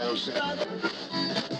Joseph.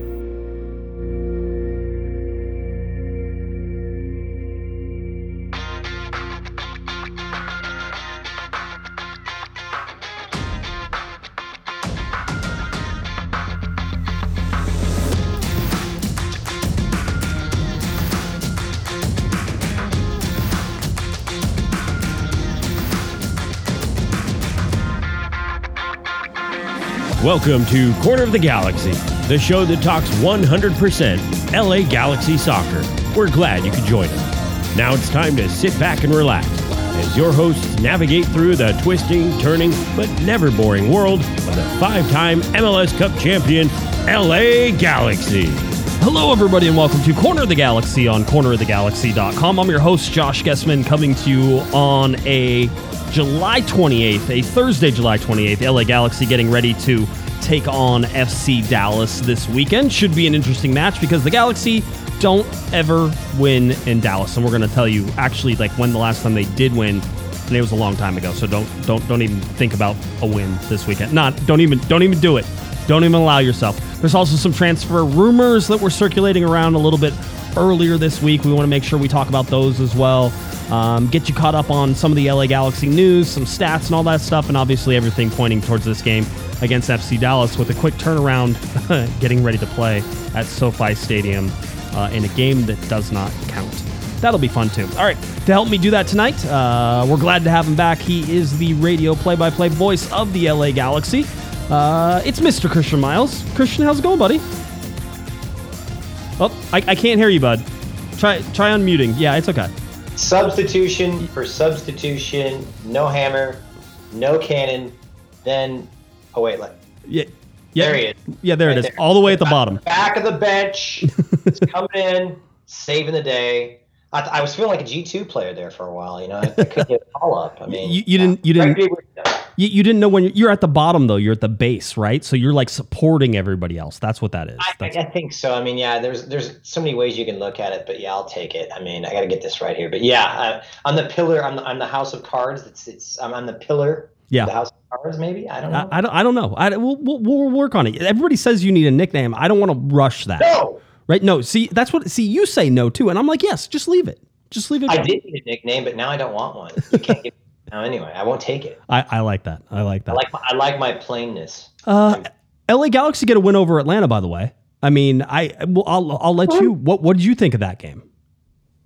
Welcome to Corner of the Galaxy, the show that talks 100% LA Galaxy soccer. We're glad you could join us. Now it's time to sit back and relax as your hosts navigate through the twisting, turning, but never boring world of the five time MLS Cup champion LA Galaxy. Hello, everybody, and welcome to Corner of the Galaxy on cornerofthegalaxy.com. I'm your host, Josh Guesman, coming to you on a July 28th, a Thursday, July 28th. LA Galaxy getting ready to take on FC Dallas this weekend. Should be an interesting match because the Galaxy don't ever win in Dallas, and we're going to tell you actually like when the last time they did win, and it was a long time ago. So don't don't don't even think about a win this weekend. Not don't even don't even do it. Don't even allow yourself. There's also some transfer rumors that were circulating around a little bit earlier this week. We want to make sure we talk about those as well. Um, get you caught up on some of the LA Galaxy news, some stats, and all that stuff, and obviously everything pointing towards this game against FC Dallas with a quick turnaround getting ready to play at SoFi Stadium uh, in a game that does not count. That'll be fun too. All right, to help me do that tonight, uh, we're glad to have him back. He is the radio play by play voice of the LA Galaxy. Uh, it's Mr. Christian Miles. Christian, how's it going, buddy? Oh, I, I can't hear you, bud. Try try unmuting. Yeah, it's okay. Substitution for substitution, no hammer, no cannon, then oh wait, like Yeah, yeah, There he is. Yeah, there Right it is. there. All the way at the bottom. back of the bench, it's coming in, saving the day. I, I was feeling like a G two player there for a while. You know, I, I couldn't get a call up. I mean, You- you didn't- you didn't- You, you didn't know when you're, you're at the bottom though. You're at the base, right? So you're like supporting everybody else. That's what that is. I, I think so. I mean, yeah, there's there's so many ways you can look at it, but yeah, I'll take it. I mean, I got to get this right here. But yeah, uh, I'm the pillar. I'm the, I'm the house of cards. It's it's I'm, I'm the pillar. Yeah. The house of cards, maybe. I don't know. I, I don't. I don't know. I, we'll, we'll, we'll work on it. Everybody says you need a nickname. I don't want to rush that. no, Right? No. See, that's what. See, you say no too, and I'm like, yes. Just leave it. Just leave it. I did need a nickname, but now I don't want one. You can't get now anyway. I won't take it. I, I like that. I like that. I like my, I like my plainness. Uh, LA Galaxy get a win over Atlanta, by the way. I mean, I well, I'll I'll let you. What what did you think of that game?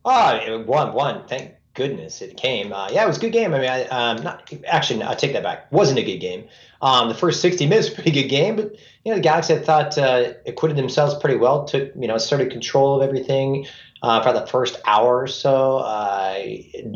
Oh, won, one. Thank goodness it came. Uh, yeah, it was a good game. I mean, I, um, not actually, no, I take that back. wasn't a good game. Um, the first 60 minutes, pretty good game, but you know, the Galaxy I thought uh, acquitted themselves pretty well. Took you know, started control of everything uh, for the first hour or so. Uh,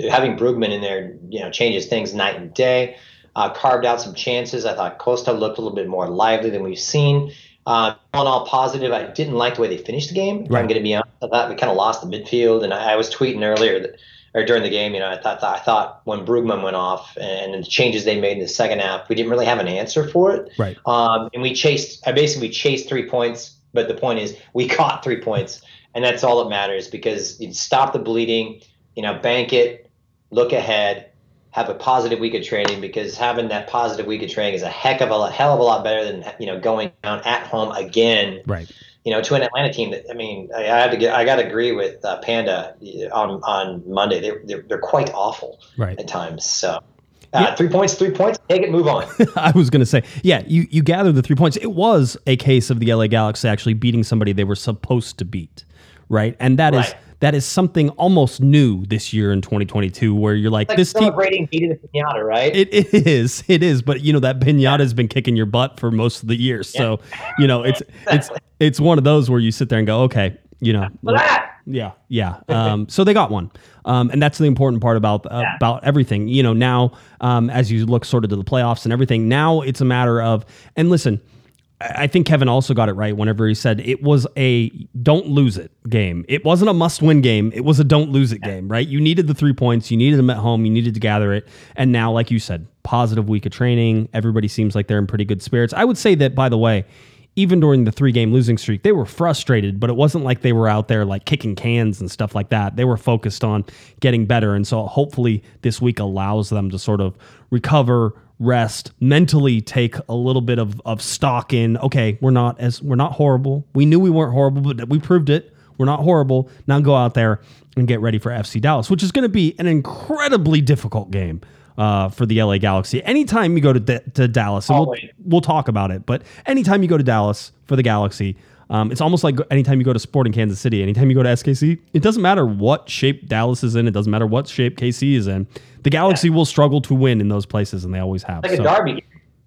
having Brugman in there, you know, changes things night and day. Uh, carved out some chances. I thought Costa looked a little bit more lively than we've seen. Uh, all in all, positive. I didn't like the way they finished the game. Right. I'm going to be honest. I thought we kind of lost the midfield, and I, I was tweeting earlier that, or during the game, you know, I thought, I thought when Brugman went off and the changes they made in the second half, we didn't really have an answer for it. Right. Um, and we chased. I basically chased three points, but the point is we caught three points, and that's all that matters because you stop the bleeding. You know, bank it, look ahead, have a positive week of training because having that positive week of training is a heck of a hell of a lot better than you know going down at home again. Right. You know, to an Atlanta team that I mean, I, I have to get, I got to agree with uh, Panda on on Monday. They're, they're they're quite awful Right. at times. So. Uh, Three points, three points. Take it, move on. I was going to say, yeah, you, you gathered the three points. It was a case of the LA Galaxy actually beating somebody they were supposed to beat, right? And that is Right. That is something almost new this year in 2022, where you're like, like this team. celebrating beating the pinata, right? It, it is, it is, but you know that pinata has been kicking your butt for most of the year, so you know it's it's it's one of those where you sit there and go, okay, you know. Yeah, yeah. Um, so they got one, um, and that's the important part about uh, about everything. You know, now um, as you look sort of to the playoffs and everything, now it's a matter of and listen. I think Kevin also got it right whenever he said it was a don't lose it game. It wasn't a must win game. It was a don't lose it game, right? You needed the three points. You needed them at home. You needed to gather it. And now, like you said, positive week of training. Everybody seems like they're in pretty good spirits. I would say that, by the way, even during the three game losing streak, they were frustrated, but it wasn't like they were out there like kicking cans and stuff like that. They were focused on getting better. And so hopefully this week allows them to sort of recover, rest, mentally take a little bit of, of stock in, okay, we're not as we're not horrible. We knew we weren't horrible, but we proved it. We're not horrible. Now go out there and get ready for FC Dallas, which is going to be an incredibly difficult game uh, for the LA Galaxy. Anytime you go to, D- to Dallas, and we'll, we'll talk about it, but anytime you go to Dallas for the Galaxy, um, it's almost like anytime you go to Sporting Kansas City, anytime you go to SKC, it doesn't matter what shape Dallas is in, it doesn't matter what shape KC is in. The Galaxy will struggle to win in those places, and they always have. Like So- a derby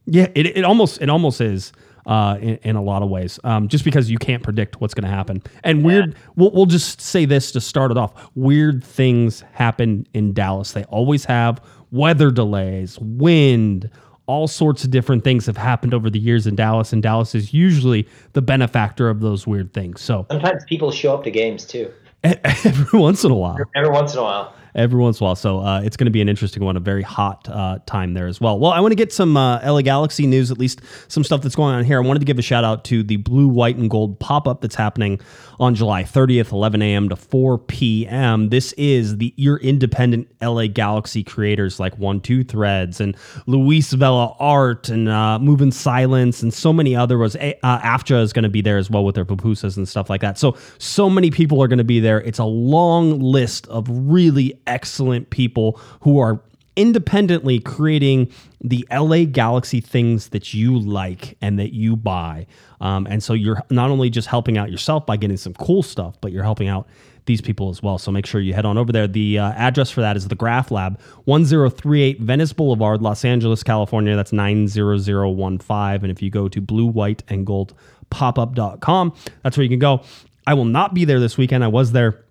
yeah, it, it almost it almost is uh, in, in a lot of ways, um, just because you can't predict what's going to happen. And weird, we'll, we'll just say this to start it off: weird things happen in Dallas. They always have weather delays, wind. All sorts of different things have happened over the years in Dallas, and Dallas is usually the benefactor of those weird things. So Sometimes people show up to games too. every once in a while, Every once in a while. every once in a while. So uh, it's going to be an interesting one, a very hot uh, time there as well. Well, I want to get some uh, LA Galaxy news, at least some stuff that's going on here. I wanted to give a shout out to the blue, white, and gold pop up that's happening on July 30th, 11 a.m. to 4 p.m. This is the your independent LA Galaxy creators like One Two Threads and Luis Vela Art and uh, Moving Silence and so many others. Uh, AFJA is going to be there as well with their pupusas and stuff like that. So so many people are going to be there. It's a long list of really excellent people who are independently creating the LA Galaxy things that you like and that you buy. Um, and so you're not only just helping out yourself by getting some cool stuff, but you're helping out these people as well. So make sure you head on over there. The uh, address for that is the Graph Lab, 1038 Venice Boulevard, Los Angeles, California. That's 90015. And if you go to blue, white, and gold popup.com, that's where you can go. I will not be there this weekend. I was there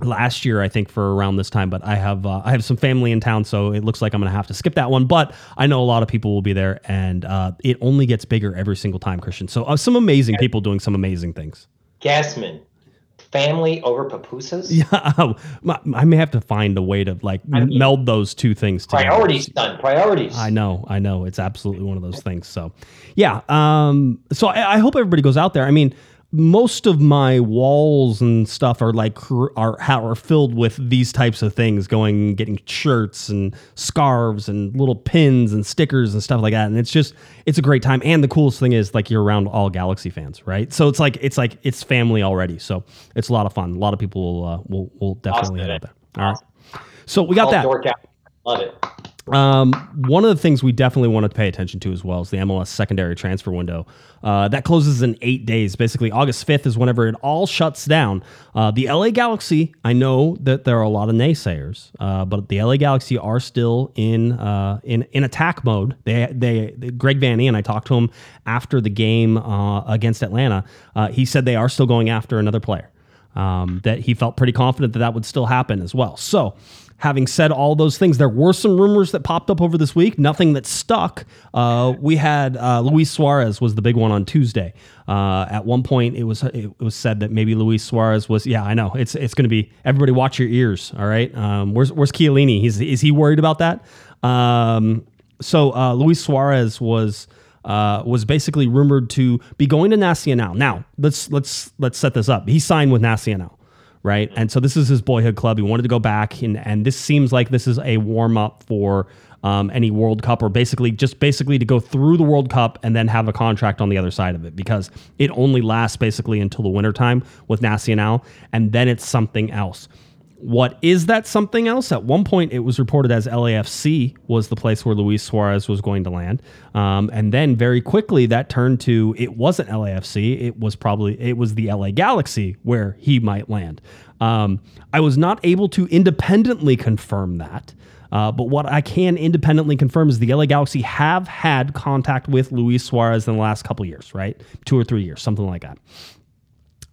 last year, I think, for around this time. But I have uh, I have some family in town, so it looks like I'm going to have to skip that one. But I know a lot of people will be there, and uh, it only gets bigger every single time, Christian. So uh, some amazing people doing some amazing things. Guesman, Family over pupusas? Yeah, I may have to find a way to like mean- meld those two things together. Priorities, done. Priorities. I know, I know. It's absolutely one of those things. So, yeah. Um, so I, I hope everybody goes out there. I mean, most of my walls and stuff are like are how are filled with these types of things, going getting shirts and scarves and little pins and stickers and stuff like that. And it's just it's a great time. And the coolest thing is like you're around all Galaxy fans, right? So it's like it's like it's family already. So it's a lot of fun. A lot of people will uh, will will definitely head out there. All right. So we got All that. Love it. Um, one of the things we definitely want to pay attention to as well is the MLS secondary transfer window. Uh, that closes in eight days. Basically, August 5th is whenever it all shuts down. Uh, the LA Galaxy, I know that there are a lot of naysayers, uh, but the LA Galaxy are still in uh, in in attack mode. They they Greg Vanney and I talked to him after the game uh, against Atlanta. Uh, he said they are still going after another player. Um, that he felt pretty confident that that would still happen as well. So Having said all those things, there were some rumors that popped up over this week. Nothing that stuck. Uh, we had uh, Luis Suarez was the big one on Tuesday. Uh, at one point, it was it was said that maybe Luis Suarez was. Yeah, I know. It's it's going to be everybody. Watch your ears. All right. Um, where's where's Chiellini? He's is he worried about that? Um, so uh, Luis Suarez was. Uh, was basically rumored to be going to Nacional. Now let's let's let's set this up. He signed with Nacional right? And so this is his boyhood club. He wanted to go back, and and this seems like this is a warm up for um, any World Cup, or basically just basically to go through the World Cup and then have a contract on the other side of it, because it only lasts basically until the wintertime with Nacional, and then it's something else. What is that something else? At one point, it was reported as LAFC was the place where Luis Suarez was going to land, um, and then very quickly that turned to it wasn't LAFC. It was probably it was the LA Galaxy where he might land. Um, I was not able to independently confirm that, uh, but what I can independently confirm is the LA Galaxy have had contact with Luis Suarez in the last couple years, right? Two or three years, something like that.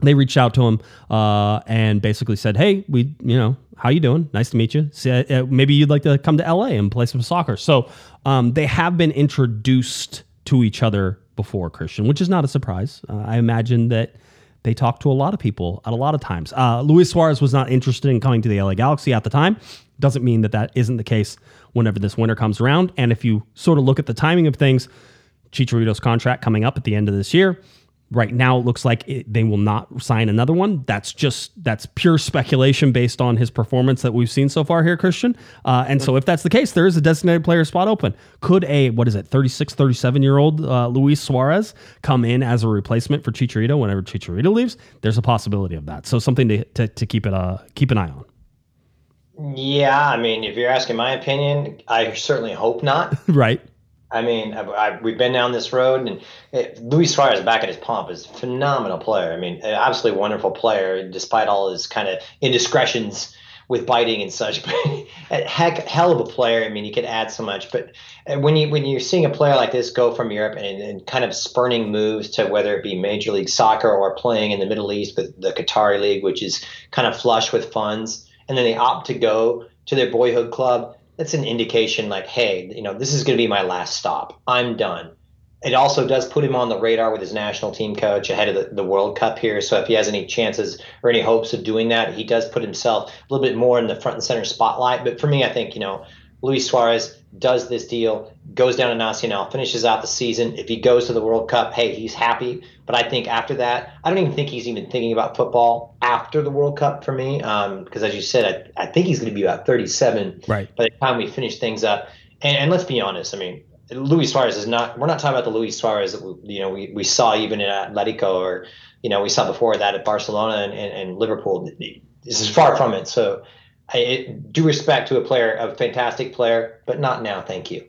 They reached out to him uh, and basically said, "Hey, we, you know, how you doing? Nice to meet you. See, uh, maybe you'd like to come to LA and play some soccer." So um, they have been introduced to each other before, Christian, which is not a surprise. Uh, I imagine that they talked to a lot of people at a lot of times. Uh, Luis Suarez was not interested in coming to the LA Galaxy at the time. Doesn't mean that that isn't the case whenever this winter comes around. And if you sort of look at the timing of things, Chicharito's contract coming up at the end of this year. Right now, it looks like it, they will not sign another one. That's just that's pure speculation based on his performance that we've seen so far here, Christian. Uh, and so, if that's the case, there is a designated player spot open. Could a what is it, 36, 37 year old uh, Luis Suarez come in as a replacement for Chicharito whenever Chicharito leaves? There's a possibility of that. So something to to, to keep it uh keep an eye on. Yeah, I mean, if you're asking my opinion, I certainly hope not. right. I mean, I, I, we've been down this road, and it, Luis Suarez, back at his pomp, is a phenomenal player. I mean, an absolutely wonderful player, despite all his kind of indiscretions with biting and such. But heck, hell of a player. I mean, he could add so much. But uh, when you when you're seeing a player like this go from Europe and, and kind of spurning moves to whether it be Major League Soccer or playing in the Middle East with the Qatari League, which is kind of flush with funds, and then they opt to go to their boyhood club that's an indication like, hey, you know, this is going to be my last stop. I'm done. It also does put him on the radar with his national team coach ahead of the, the World Cup here. So if he has any chances or any hopes of doing that, he does put himself a little bit more in the front and center spotlight. But for me, I think, you know, Luis Suarez does this deal, goes down to Nacional, finishes out the season. If he goes to the World Cup, hey, he's happy. But I think after that, I don't even think he's even thinking about football after the World Cup for me. Because um, as you said, I, I think he's going to be about 37 right. by the time we finish things up. And, and let's be honest, I mean, Luis Suarez is not. We're not talking about the Luis Suarez that we, you know we, we saw even at Atletico or you know we saw before that at Barcelona and, and, and Liverpool. This is far from it. So I do respect to a player, a fantastic player, but not now. Thank you.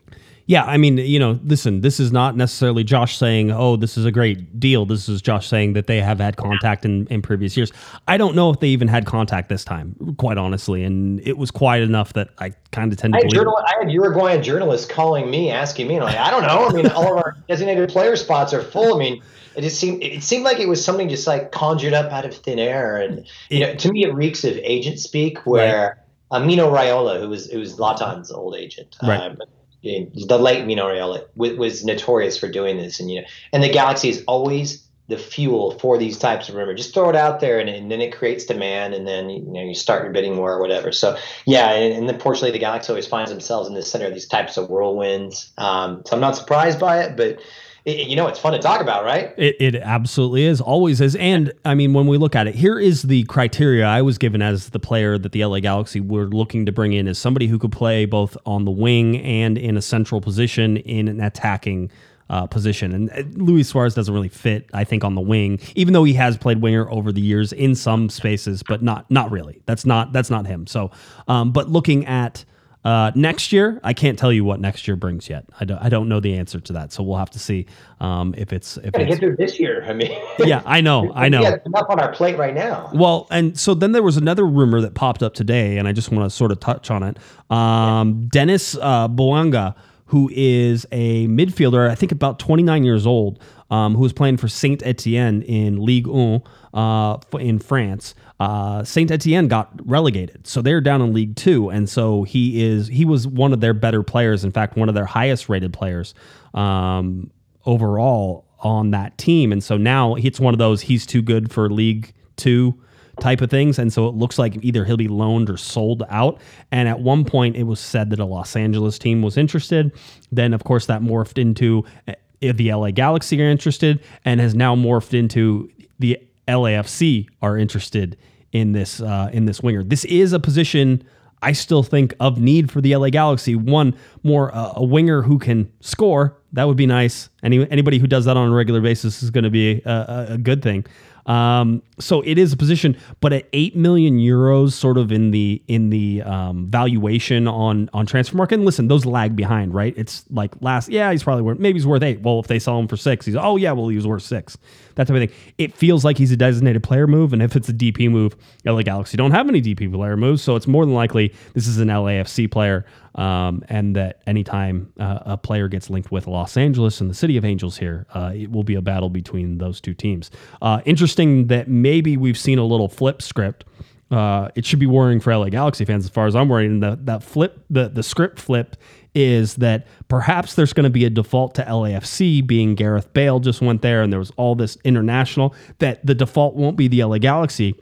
Yeah, I mean, you know, listen, this is not necessarily Josh saying, oh, this is a great deal. This is Josh saying that they have had contact in, in previous years. I don't know if they even had contact this time, quite honestly. And it was quiet enough that I kind of tend to I had, journal- I had Uruguayan journalists calling me, asking me, and I'm like, I don't know. I mean, all of our designated player spots are full. I mean, it just seemed it seemed like it was something just like conjured up out of thin air. And, you know, to me, it reeks of agent speak where. Right uh, Mino Raiola, who was who was Zlatan's old agent, right. Um, the late Mino Raiola was, was, notorious for doing this, and you know, and the Galaxy is always the fuel for these types of rumors. Just throw it out there, and, and then it creates demand, and then you know you start your bidding war or whatever. So yeah, and, and unfortunately, the Galaxy always finds themselves in the center of these types of whirlwinds. Um, so I'm not surprised by it, but it, you know, it's fun to talk about, right? It, it absolutely is, always is. And I mean, when we look at it, here is the criteria I was given as the player that the LA Galaxy were looking to bring in as somebody who could play both on the wing and in a central position in an attacking uh, position. And uh, Luis Suarez doesn't really fit, I think, on the wing, even though he has played winger over the years in some spaces, but not not really. That's not that's not him. So, um, but looking at uh, next year, I can't tell you what next year brings yet. I don't, I don't know the answer to that, so we'll have to see um, if it's if it's, get through this year. I mean, yeah, I know, I know. enough on our plate right now. Well, and so then there was another rumor that popped up today, and I just want to sort of touch on it. Um, Denis uh, Bouanga, who is a midfielder, I think about 29 years old, um, who was playing for Saint Etienne in Ligue 1 uh, in France uh, Saint Etienne got relegated, so they're down in League Two, and so he is he was one of their better players. In fact, one of their highest rated players um, overall on that team. And so now it's one of those he's too good for League Two type of things. And so it looks like either he'll be loaned or sold out. And at one point, it was said that a Los Angeles team was interested. Then, of course, that morphed into uh, the LA Galaxy are interested, and has now morphed into the LAFC are interested in this uh, in this winger. This is a position I still think of need for the LA Galaxy. One more uh, a winger who can score. That would be nice. Any anybody who does that on a regular basis is going to be a, a, good thing. Um, so it is a position, but at eight million euros, sort of in the in the um, valuation on on transfer market. And listen, those lag behind, right? It's like last, yeah, he's probably worth maybe he's worth eight. Well, if they sell him for six, he's oh yeah, well he was worth six. That type of thing. It feels like he's a designated player move, and if it's a DP move, LA Galaxy don't have any DP player moves, so it's more than likely this is an LAFC player, um, and that anytime uh, a player gets linked with Los Angeles and the city of Angels here, uh, it will be a battle between those two teams. Uh, interesting that maybe we've seen a little flip script. Uh, it should be worrying for LA Galaxy fans as far as I'm worried. And the, that flip, the, the script flip is that perhaps there's going to be a default to LAFC being Gareth Bale just went there and there was all this international that the default won't be the LA Galaxy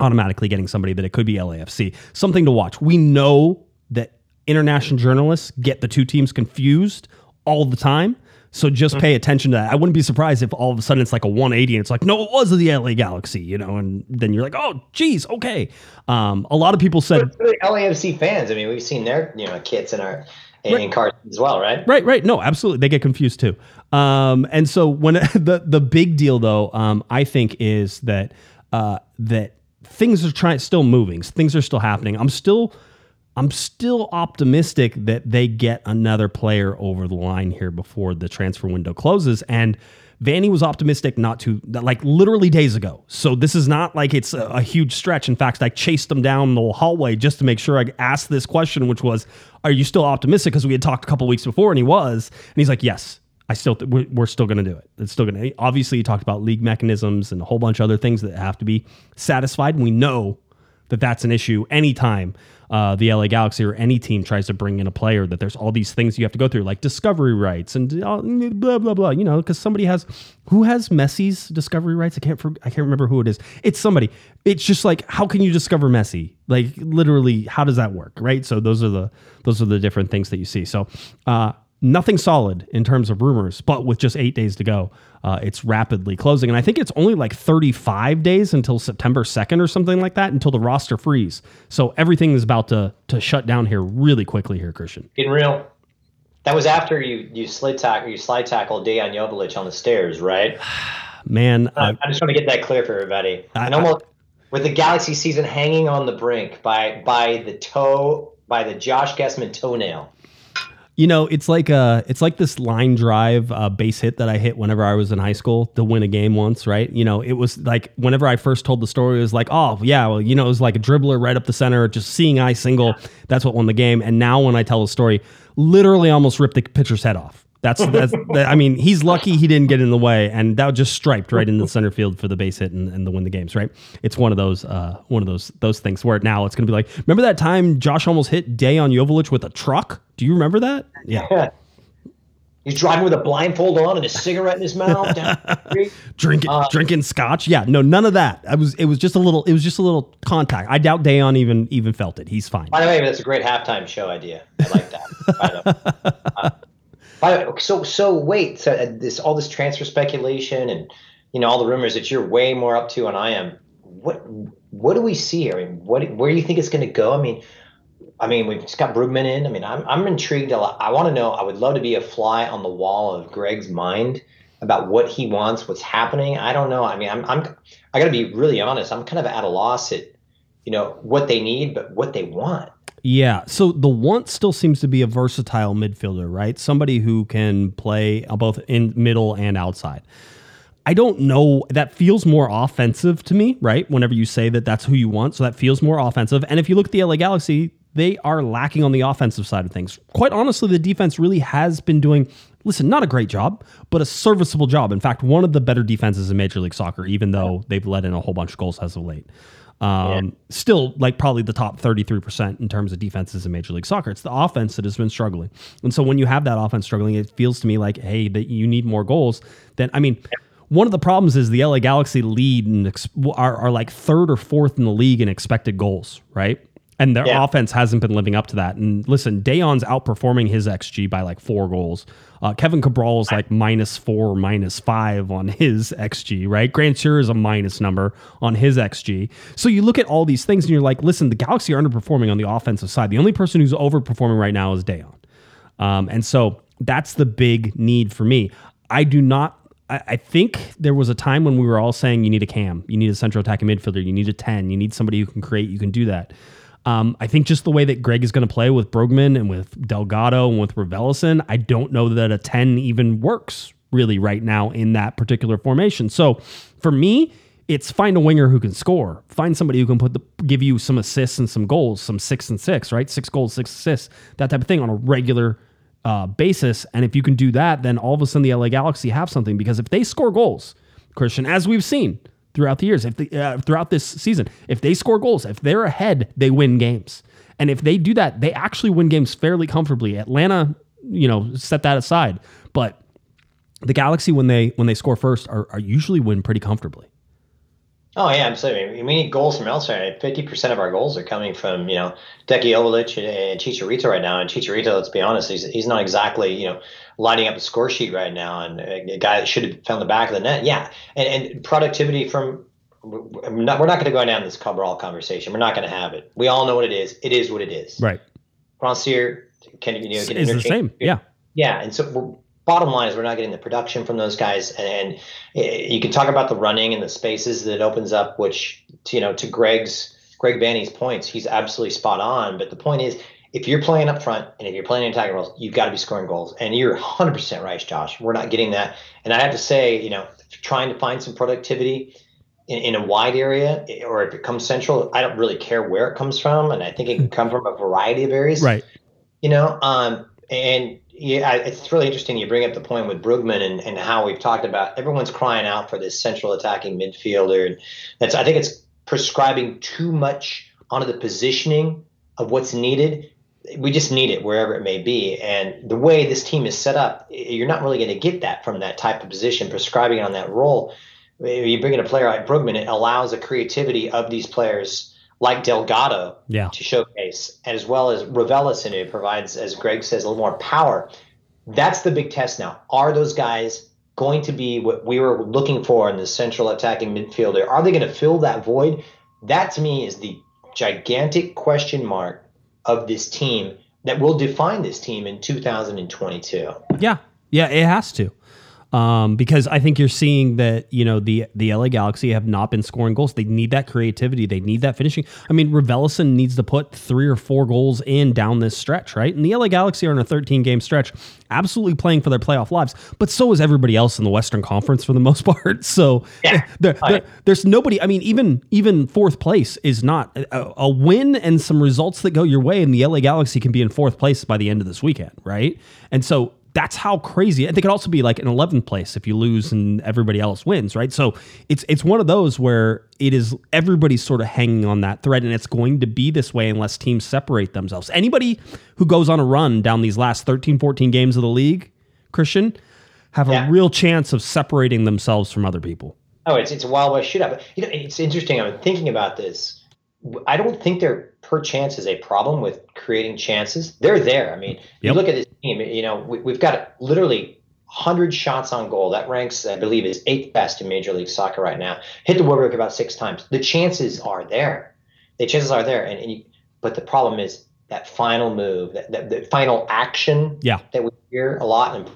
automatically getting somebody that it could be LAFC. Something to watch. We know that international journalists get the two teams confused all the time. So just pay attention to that. I wouldn't be surprised if all of a sudden it's like a 180 and it's like, no, it was the LA Galaxy, you know, and then you're like, oh, geez, okay. Um, a lot of people said, Really LAFC fans. I mean, we've seen their you know kits in our in, in cars as well, right? Right, right. No, absolutely. They get confused too. Um, and so when the the big deal though, um, I think is that uh, that things are trying still moving. Things are still happening. I'm still I'm still optimistic that they get another player over the line here before the transfer window closes. And Vanney was optimistic not to, like literally days ago. So this is not like it's a, a huge stretch. In fact, I chased him down the hallway just to make sure I asked this question, which was, Are you still optimistic? Because we had talked a couple weeks before and he was. And he's like, Yes. I still th- we're, still going to do it. It's still going to. Obviously, he talked about league mechanisms and a whole bunch of other things that have to be satisfied. And we know that that's an issue anytime uh, the LA Galaxy or any team tries to bring in a player. That there's all these things you have to go through, like discovery rights and uh, blah blah blah. You know, because somebody has who has Messi's discovery rights. I can't for, I can't remember who it is. It's somebody. It's just like how can you discover Messi? Like literally, how does that work? Right. So those are the those are the different things that you see. So. Uh, nothing solid in terms of rumors, but with just eight days to go, uh, it's rapidly closing. And I think it's only like 35 days until September 2nd or something like that until the roster freeze. So everything is about to to shut down here really quickly here, Christian. Getting real. That was after you you slid tackle you slide tackle Dejan Joveljic on the stairs, right? Man, I, I just want to get that clear for everybody. I- and almost with the Galaxy season hanging on the brink by by the toe by the Josh Guesman toenail. You know, it's like uh it's like this line drive uh, base hit that I hit whenever I was in high school to win a game once, right? You know, it was like whenever I first told the story, it was like, oh yeah, well, you know, it was like a dribbler right up the center, just seeing eye single. That's what won the game. And now when I tell the story, literally almost ripped the pitcher's head off. That's that's. that, I mean, he's lucky he didn't get in the way, and that just striped right in the center field for the base hit and, and the win the games. Right? It's one of those uh, one of those those things where now it's going to be like, remember that time Josh almost hit Dejan Joveljic with a truck? Do you remember that? Yeah, He's driving with a blindfold on and a cigarette in his mouth. Down the street. drinking Uh, drinking scotch. Yeah, no, none of that. I was it was just a little it was just a little contact. I doubt Dejan even even felt it. He's fine. By the way, that's a great halftime show idea. I like that. So so wait, so uh, this all this transfer speculation and you know all the rumors that you're way more up to than I am. What what do we see here? I mean, what where do you think it's going to go? I mean, I mean we've just got Brugman in. I mean, I'm I'm intrigued. a lot. I want to know. I would love to be a fly on the wall of Greg's mind about what he wants, what's happening. I don't know. I mean, I'm I'm I got to be really honest. I'm kind of at a loss at you know what they need, but what they want. Yeah. So the want still seems to be a versatile midfielder, right? Somebody who can play uh, both in middle and outside. I don't know. That feels more offensive to me, right? Whenever you say that that's who you want. So that feels more offensive. And if you look at the LA Galaxy, they are lacking on the offensive side of things. Quite honestly, the defense really has been doing, listen, not a great job, but a serviceable job. In fact, one of the better defenses in Major League Soccer, even though they've let in a whole bunch of goals as of late. Um, Still, like probably the top 33% in terms of defenses in Major League Soccer. It's the offense that has been struggling. And so when you have that offense struggling, it feels to me like, hey, that you need more goals. Then, I mean, one of the problems is the LA Galaxy lead and ex- are, are like third or fourth in the league in expected goals, right? And their Yeah. offense hasn't been living up to that. And listen, Dejan's outperforming his XG by like four goals. Uh, Kevin Cabral is like minus four, minus five on his XG, right? Grandsir is a minus number on his XG. So you look at all these things and you're like, listen, the Galaxy are underperforming on the offensive side. The only person who's overperforming right now is Dayon. Um, and so that's the big need for me. I do not. I I think there was a time when we were all saying you need a cam, you need a central attacking midfielder, you need a 10, you need somebody who can create, you can do that. Um, I think just the way that Greg is going to play with Brugman and with Delgado and with Raveloson, I don't know that a 10 even works really right now in that particular formation. So for me, It's find a winger who can score. Find somebody who can put the give you some assists and some goals, some six and six, right? Six goals, six assists, that type of thing on a regular uh, basis. And if you can do that, then all of a sudden the LA Galaxy have something because if they score goals, Christian, as we've seen throughout the years, if uh, throughout this season, if they score goals, if they're ahead, they win games. And if they do that, they actually win games fairly comfortably. Atlanta, you know, set that aside, but the Galaxy when they when they score first are, are usually win pretty comfortably. Oh yeah, absolutely. We need goals from elsewhere. Fifty percent of our goals are coming from you know Dejan Joveljic and Chicharito right now. And Chicharito, let's be honest, he's he's not exactly you know lighting up the score sheet right now. And a guy that should have found the back of the net. Yeah, and, and productivity from. We're not, we're not going to go down this Cabral conversation. We're not going to have it. We all know what it is. It is what it is. Right. Rancier can you know can is the same. Yeah. Yeah, and so bottom line is we're not getting the production from those guys and, and, eh, you can talk about the running and the spaces that it opens up which you know to greg's greg vanney's points he's absolutely spot on but the point is if you're playing up front and if you're playing in attacking roles you've got to be scoring goals and you're 100% right josh we're not getting that and i have to say you know trying to find some productivity in, in a wide area or if it comes central i don't really care where it comes from and i think it can come from a variety of areas right you know um and yeah, it's really interesting. You bring up the point with Brugman and, and how we've talked about everyone's crying out for this central attacking midfielder. And that's I think it's prescribing too much onto the positioning of what's needed. We just need it wherever it may be. And the way this team is set up, you're not really going to get that from that type of position, prescribing on that role. You bring in a player like Brugman, it allows the creativity of these players like Delgado yeah. to showcase, as well as Raveloson, who provides, as Greg says, a little more power. That's the big test now. Are those guys going to be what we were looking for in the central attacking midfielder? Are they going to fill that void? That to me is the gigantic question mark of this team that will define this team in 2022. Yeah, yeah, it has to um, because I think you're seeing that you know the the LA Galaxy have not been scoring goals. They need that creativity. They need that finishing. I mean, Raveloson needs to put three or four goals in down this stretch, right? And the LA Galaxy are in a 13 game stretch, absolutely playing for their playoff lives. But so is everybody else in the Western Conference for the most part. So yeah. there, there, there's nobody. I mean, even even fourth place is not a, a win and some results that go your way, and the LA Galaxy can be in fourth place by the end of this weekend, right? And so that's how crazy. And they could also be like an 11th place if you lose and everybody else wins, right? So it's it's one of those where it is everybody's sort of hanging on that thread, and it's going to be this way unless teams separate themselves. Anybody who goes on a run down these last 13, 14 games of the league, Christian, have yeah. a real chance of separating themselves from other people. Oh, it's it's a wild west shootout. But you know, it's interesting. I'm thinking about this. I don't think there per chance is a problem with creating chances. They're there. I mean, yep. you look at this team. You know, we, have got literally 100 shots on goal. That ranks, I believe, is eighth best in Major League Soccer right now. Hit the woodwork about six times. The chances are there. The chances are there, and, and you, but the problem is that final move, that, that the final action. Yeah. That we hear a lot, and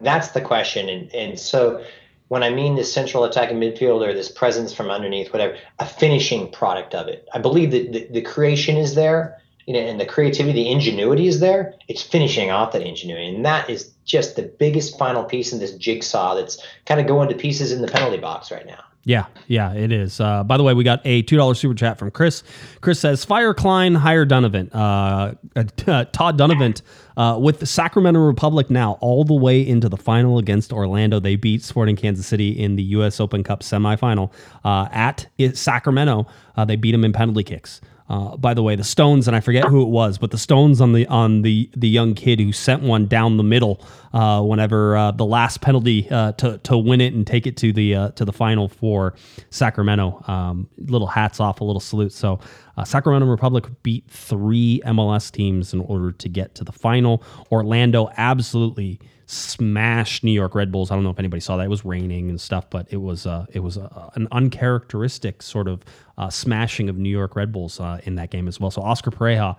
that's the question. And and so when I mean this central attacking midfielder, this presence from underneath, whatever, a finishing product of it. I believe that the, the creation is there, you know, and the creativity, the ingenuity is there. It's finishing off that ingenuity, and that is just the biggest final piece in this jigsaw that's kind of going to pieces in the penalty box right now. Yeah, yeah, it is. Uh, by the way, we got a two dollar super chat from Chris. Chris says, "Fire Klein, hire Dunivant." Uh, uh, Todd Dunivant uh, with the Sacramento Republic now all the way into the final against Orlando. They beat Sporting Kansas City in the U.S. Open Cup semifinal uh, at Sacramento. Uh, they beat them in penalty kicks. Uh, by the way, the Stones, and I forget who it was, but the Stones on the on the the young kid who sent one down the middle uh, whenever uh, the last penalty uh, to to win it and take it to the uh, to the final for Sacramento. Um, little hats off, a little salute. So uh, Sacramento Republic beat three MLS teams in order to get to the final. Orlando absolutely smashed New York Red Bulls. I don't know if anybody saw that. It was raining and stuff, but it was uh, it was uh, an uncharacteristic sort of uh, smashing of New York Red Bulls uh, in that game as well. So Oscar Pareja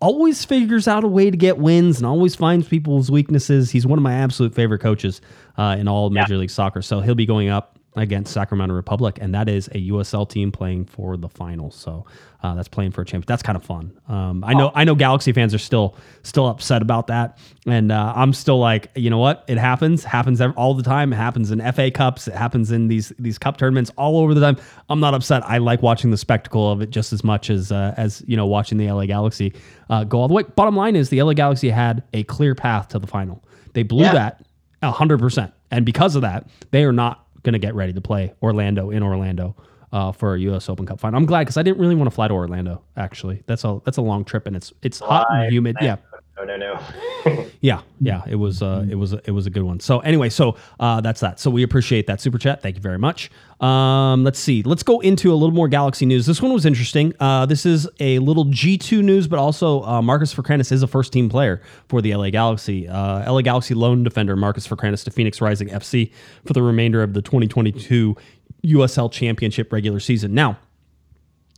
always figures out a way to get wins and always finds people's weaknesses. He's one of my absolute favorite coaches uh, in all Major yeah. League Soccer. So he'll be going up against Sacramento Republic, and that is a USL team playing for the finals. So uh, that's playing for a champion. That's kind of fun. Um, I know I know Galaxy fans are still still upset about that, and uh, I'm still like, you know what? It happens, happens all the time. It happens in FA Cups. It happens in these these cup tournaments all over the time. I'm not upset. I like watching the spectacle of it just as much as uh, as you know watching the LA Galaxy uh, go all the way. Bottom line is the LA Galaxy had a clear path to the final. They blew Yeah. that hundred percent, and because of that, they are not going to get ready to play Orlando in Orlando uh, for a U.S. Open Cup final. I'm glad because I didn't really want to fly to Orlando. Actually, that's a that's a long trip and it's it's hot and humid. Yeah, No, no, no. yeah, yeah. It was uh, it was it was a good one. So anyway, so uh, that's that. So we appreciate that super chat. Thank you very much. Um, let's see. Let's go into a little more Galaxy news. This one was interesting. Uh, this is a little G two news, but also uh, Marcus Ferkranus is a first team player for the LA Galaxy. Uh, LA Galaxy loan defender Marcus Ferkranus to Phoenix Rising FC for the remainder of the 2022 USL Championship regular season. Now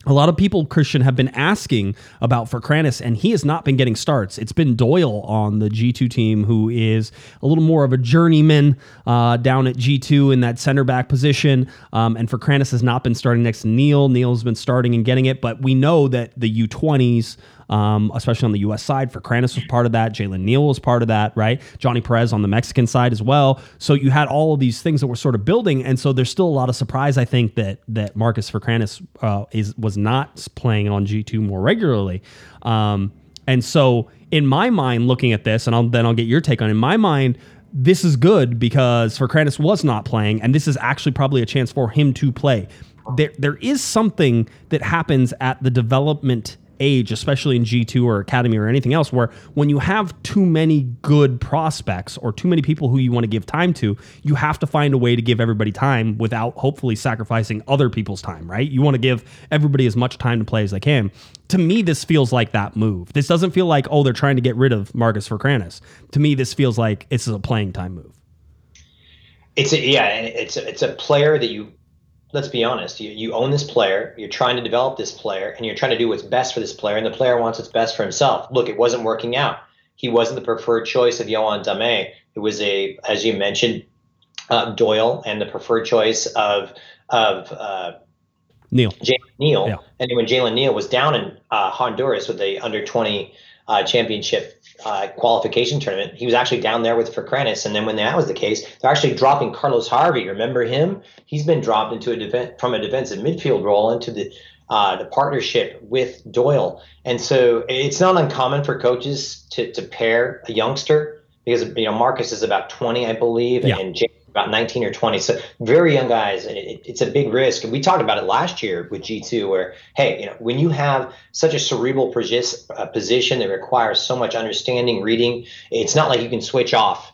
a lot of people, Christian, have been asking about Ferkranus, and he has not been getting starts. It's been Doyle on the G2 team, who is a little more of a journeyman uh, down at G2 in that center back position. Um, and Ferkranus has not been starting next to Neal. Neal's been starting and getting it, but we know that the U20s, um, especially on the U.S. side, Ferkranus was part of that. Jalen Neal was part of that, right? Johnny Perez on the Mexican side as well. So you had all of these things that were sort of building, and so there's still a lot of surprise. I think that that Marcus Ferkranus uh, is was not playing on G2 more regularly, um, and so in my mind, looking at this, and I'll, then I'll get your take on. it, In my mind, this is good because Ferkranus was not playing, and this is actually probably a chance for him to play. There, there is something that happens at the development age, especially in G2 or Academy or anything else, where when you have too many good prospects or too many people who you want to give time to, you have to find a way to give everybody time without hopefully sacrificing other people's time, right? You want to give everybody as much time to play as they can. To me, this feels like that move. This doesn't feel like, oh, they're trying to get rid of Marcus Ferkranus. To me, this feels like it's a playing time move. It's a yeah, it's a, it's a player that you. Let's be honest. You, you own this player. You're trying to develop this player, and you're trying to do what's best for this player. And the player wants what's best for himself. Look, it wasn't working out. He wasn't the preferred choice of Yoann Damet. It was a, as you mentioned, uh, Doyle, and the preferred choice of of uh, Neal. Jalen Neal. Yeah. And when Jalen Neal was down in uh, Honduras with the under 20 uh, championship uh, qualification tournament, he was actually down there with Ferkranus. And then when that was the case, they're actually dropping Carlos Harvey. Remember him? He's been dropped into a defen- from a defensive midfield role into the uh, the partnership with Doyle. And so it's not uncommon for coaches to, to pair a youngster because you know Marcus is about 20, I believe, Yeah. and Jalen about 19 or 20. So very young guys, and it, it's a big risk. And we talked about it last year with G2, where hey, you know, when you have such a cerebral uh, position that requires so much understanding, reading, it's not like you can switch off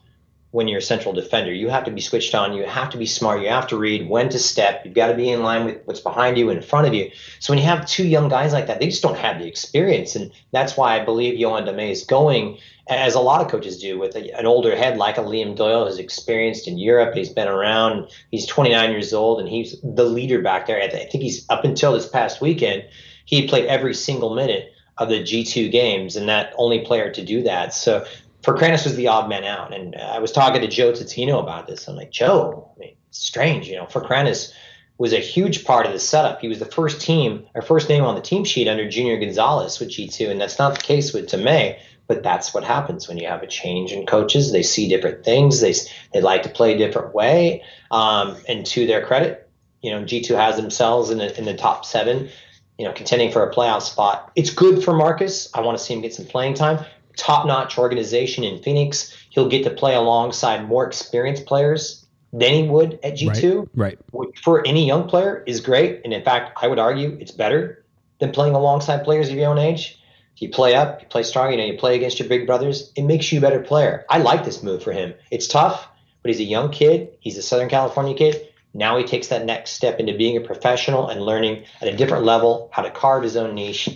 when you're a central defender. You have to be switched on. You have to be smart. You have to read when to step. You've got to be in line with what's behind you and in front of you. So when you have two young guys like that, they just don't have the experience, and that's why I believe Yoann Damet is going as a lot of coaches do with a, an older head like a Liam Doyle who's experienced in Europe. He's been around. He's 29 years old and he's the leader back there. I, th- I think he's up until this past weekend, he played every single minute of the G2 games and that only player to do that. So Ferkranus was the odd man out. And I was talking to Joe Totino about this. I'm like, Joe, I mean, strange, you know, Ferkranus was a huge part of the setup. He was the first team our first name on the team sheet under Junior Gonzalez with G2. And that's not the case with Tomei. But that's what happens when you have a change in coaches. They see different things. They they like to play a different way. Um, and to their credit, you know, G2 has themselves in the in the top seven. You know, contending for a playoff spot. It's good for Marcus. I want to see him get some playing time. Top notch organization in Phoenix. He'll get to play alongside more experienced players than he would at G2 Right. which for any young player is great. And in fact, I would argue it's better than playing alongside players of your own age. You play up, you play strong, you know, you play against your big brothers, it makes you a better player. I like this move for him. It's tough, but he's a young kid. He's a Southern California kid. Now he takes that next step into being a professional and learning at a different level how to carve his own niche.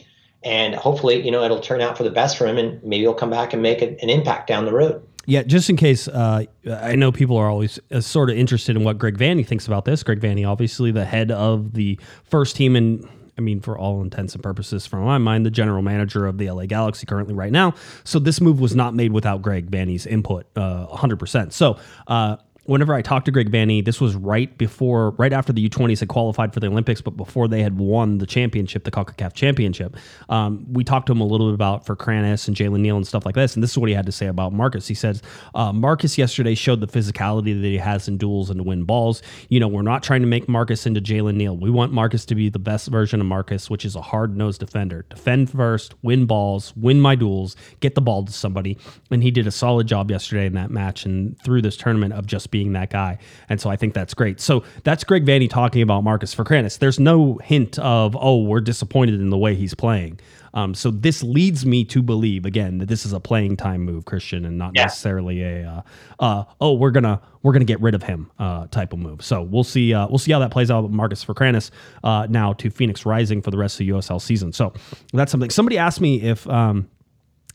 And hopefully, you know, it'll turn out for the best for him and maybe he'll come back and make a- an impact down the road. Yeah, just in case, uh, I know people are always uh, sort of interested in what Greg Vanney thinks about this. Greg Vanney, obviously the head of the first team, and I mean, for all intents and purposes, from my mind, the general manager of the LA Galaxy currently right now. So this move was not made without Greg Vanney's input, uh, 100%. So, uh, whenever I talked to Greg Vanney, this was right before, right after the U20s had qualified for the Olympics, but before they had won the championship, the CONCACAF championship. Um, we talked to him a little bit about Ferkranus and Jalen Neal and stuff like this. And this is what he had to say about Marcus. He says, uh, Marcus yesterday showed the physicality that he has in duels and to win balls. You know, we're not trying to make Marcus into Jalen Neal. We want Marcus to be the best version of Marcus, which is a hard nosed defender. Defend first, win balls, win my duels, get the ball to somebody. And he did a solid job yesterday in that match and through this tournament of just being that guy. And so I think that's great. So that's Greg Vanney talking about Marcus Ferkranus. There's no hint of, oh, we're disappointed in the way he's playing. Um, so this leads me to believe again that this is a playing time move, Christian, and not Yeah. necessarily a uh, uh, oh we're gonna we're gonna get rid of him uh, type of move. So we'll see uh, we'll see how that plays out with Marcus Ferkranus uh, now to Phoenix Rising for the rest of the USL season. So that's something. Somebody asked me if. Um,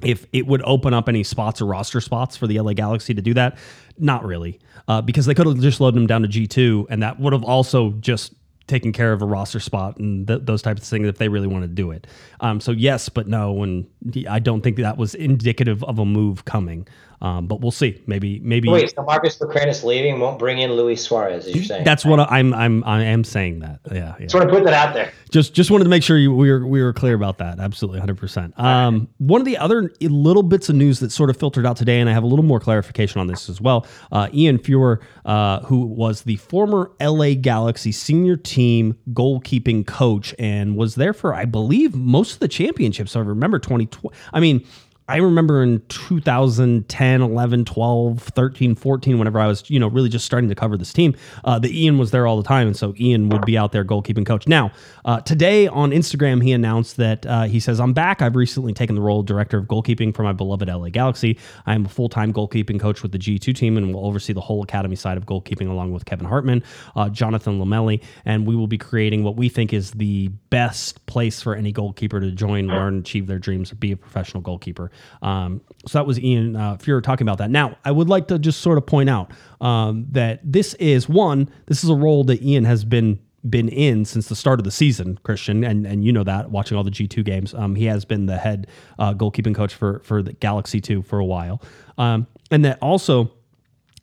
if it would open up any spots or roster spots for the LA Galaxy to do that. Not really, uh, because they could have just loaded him down to G2, and that would have also just taken care of a roster spot and th- those types of things if they really wanted to do it. Um, so yes, but no, and I don't think that was indicative of a move coming. Um, but we'll see. Maybe, maybe Wait, so Marcus Buchanan leaving won't bring in Luis Suarez, as you're saying? that's what I'm. I'm. I am saying that. Yeah. yeah. Just want to put that out there. just just wanted to make sure you, we were we were clear about that. Absolutely, hundred percent. Um, one of the other little bits of news that sort of filtered out today, and I have a little more clarification on this as well. Uh, Ian Feuer, uh, who was the former LA Galaxy senior team goalkeeping coach and was there for I believe most of the championships. I remember twenty twenty. I mean. I remember in 2010, 11, 12, 13, 14, whenever I was, you know, really just starting to cover this team, uh, the Ian was there all the time. And so Ian would be out there goalkeeping coach. Now, uh, today on Instagram, he announced that uh, he says, I'm back. I've recently taken the role of director of goalkeeping for my beloved LA Galaxy. I am a full time goalkeeping coach with the G2 team and will oversee the whole academy side of goalkeeping along with Kevin Hartman, uh, Jonathan Lamelli, and we will be creating what we think is the best place for any goalkeeper to join, learn, achieve their dreams, be a professional goalkeeper. Um, so that was Ian uh, Feuer talking about that. Now, I would like to just sort of point out um, that this is one, this is a role that Ian has been been in since the start of the season, Christian, and and you know that watching all the G two games. Um, he has been the head uh, goalkeeping coach for for the Galaxy two for a while, um, and that also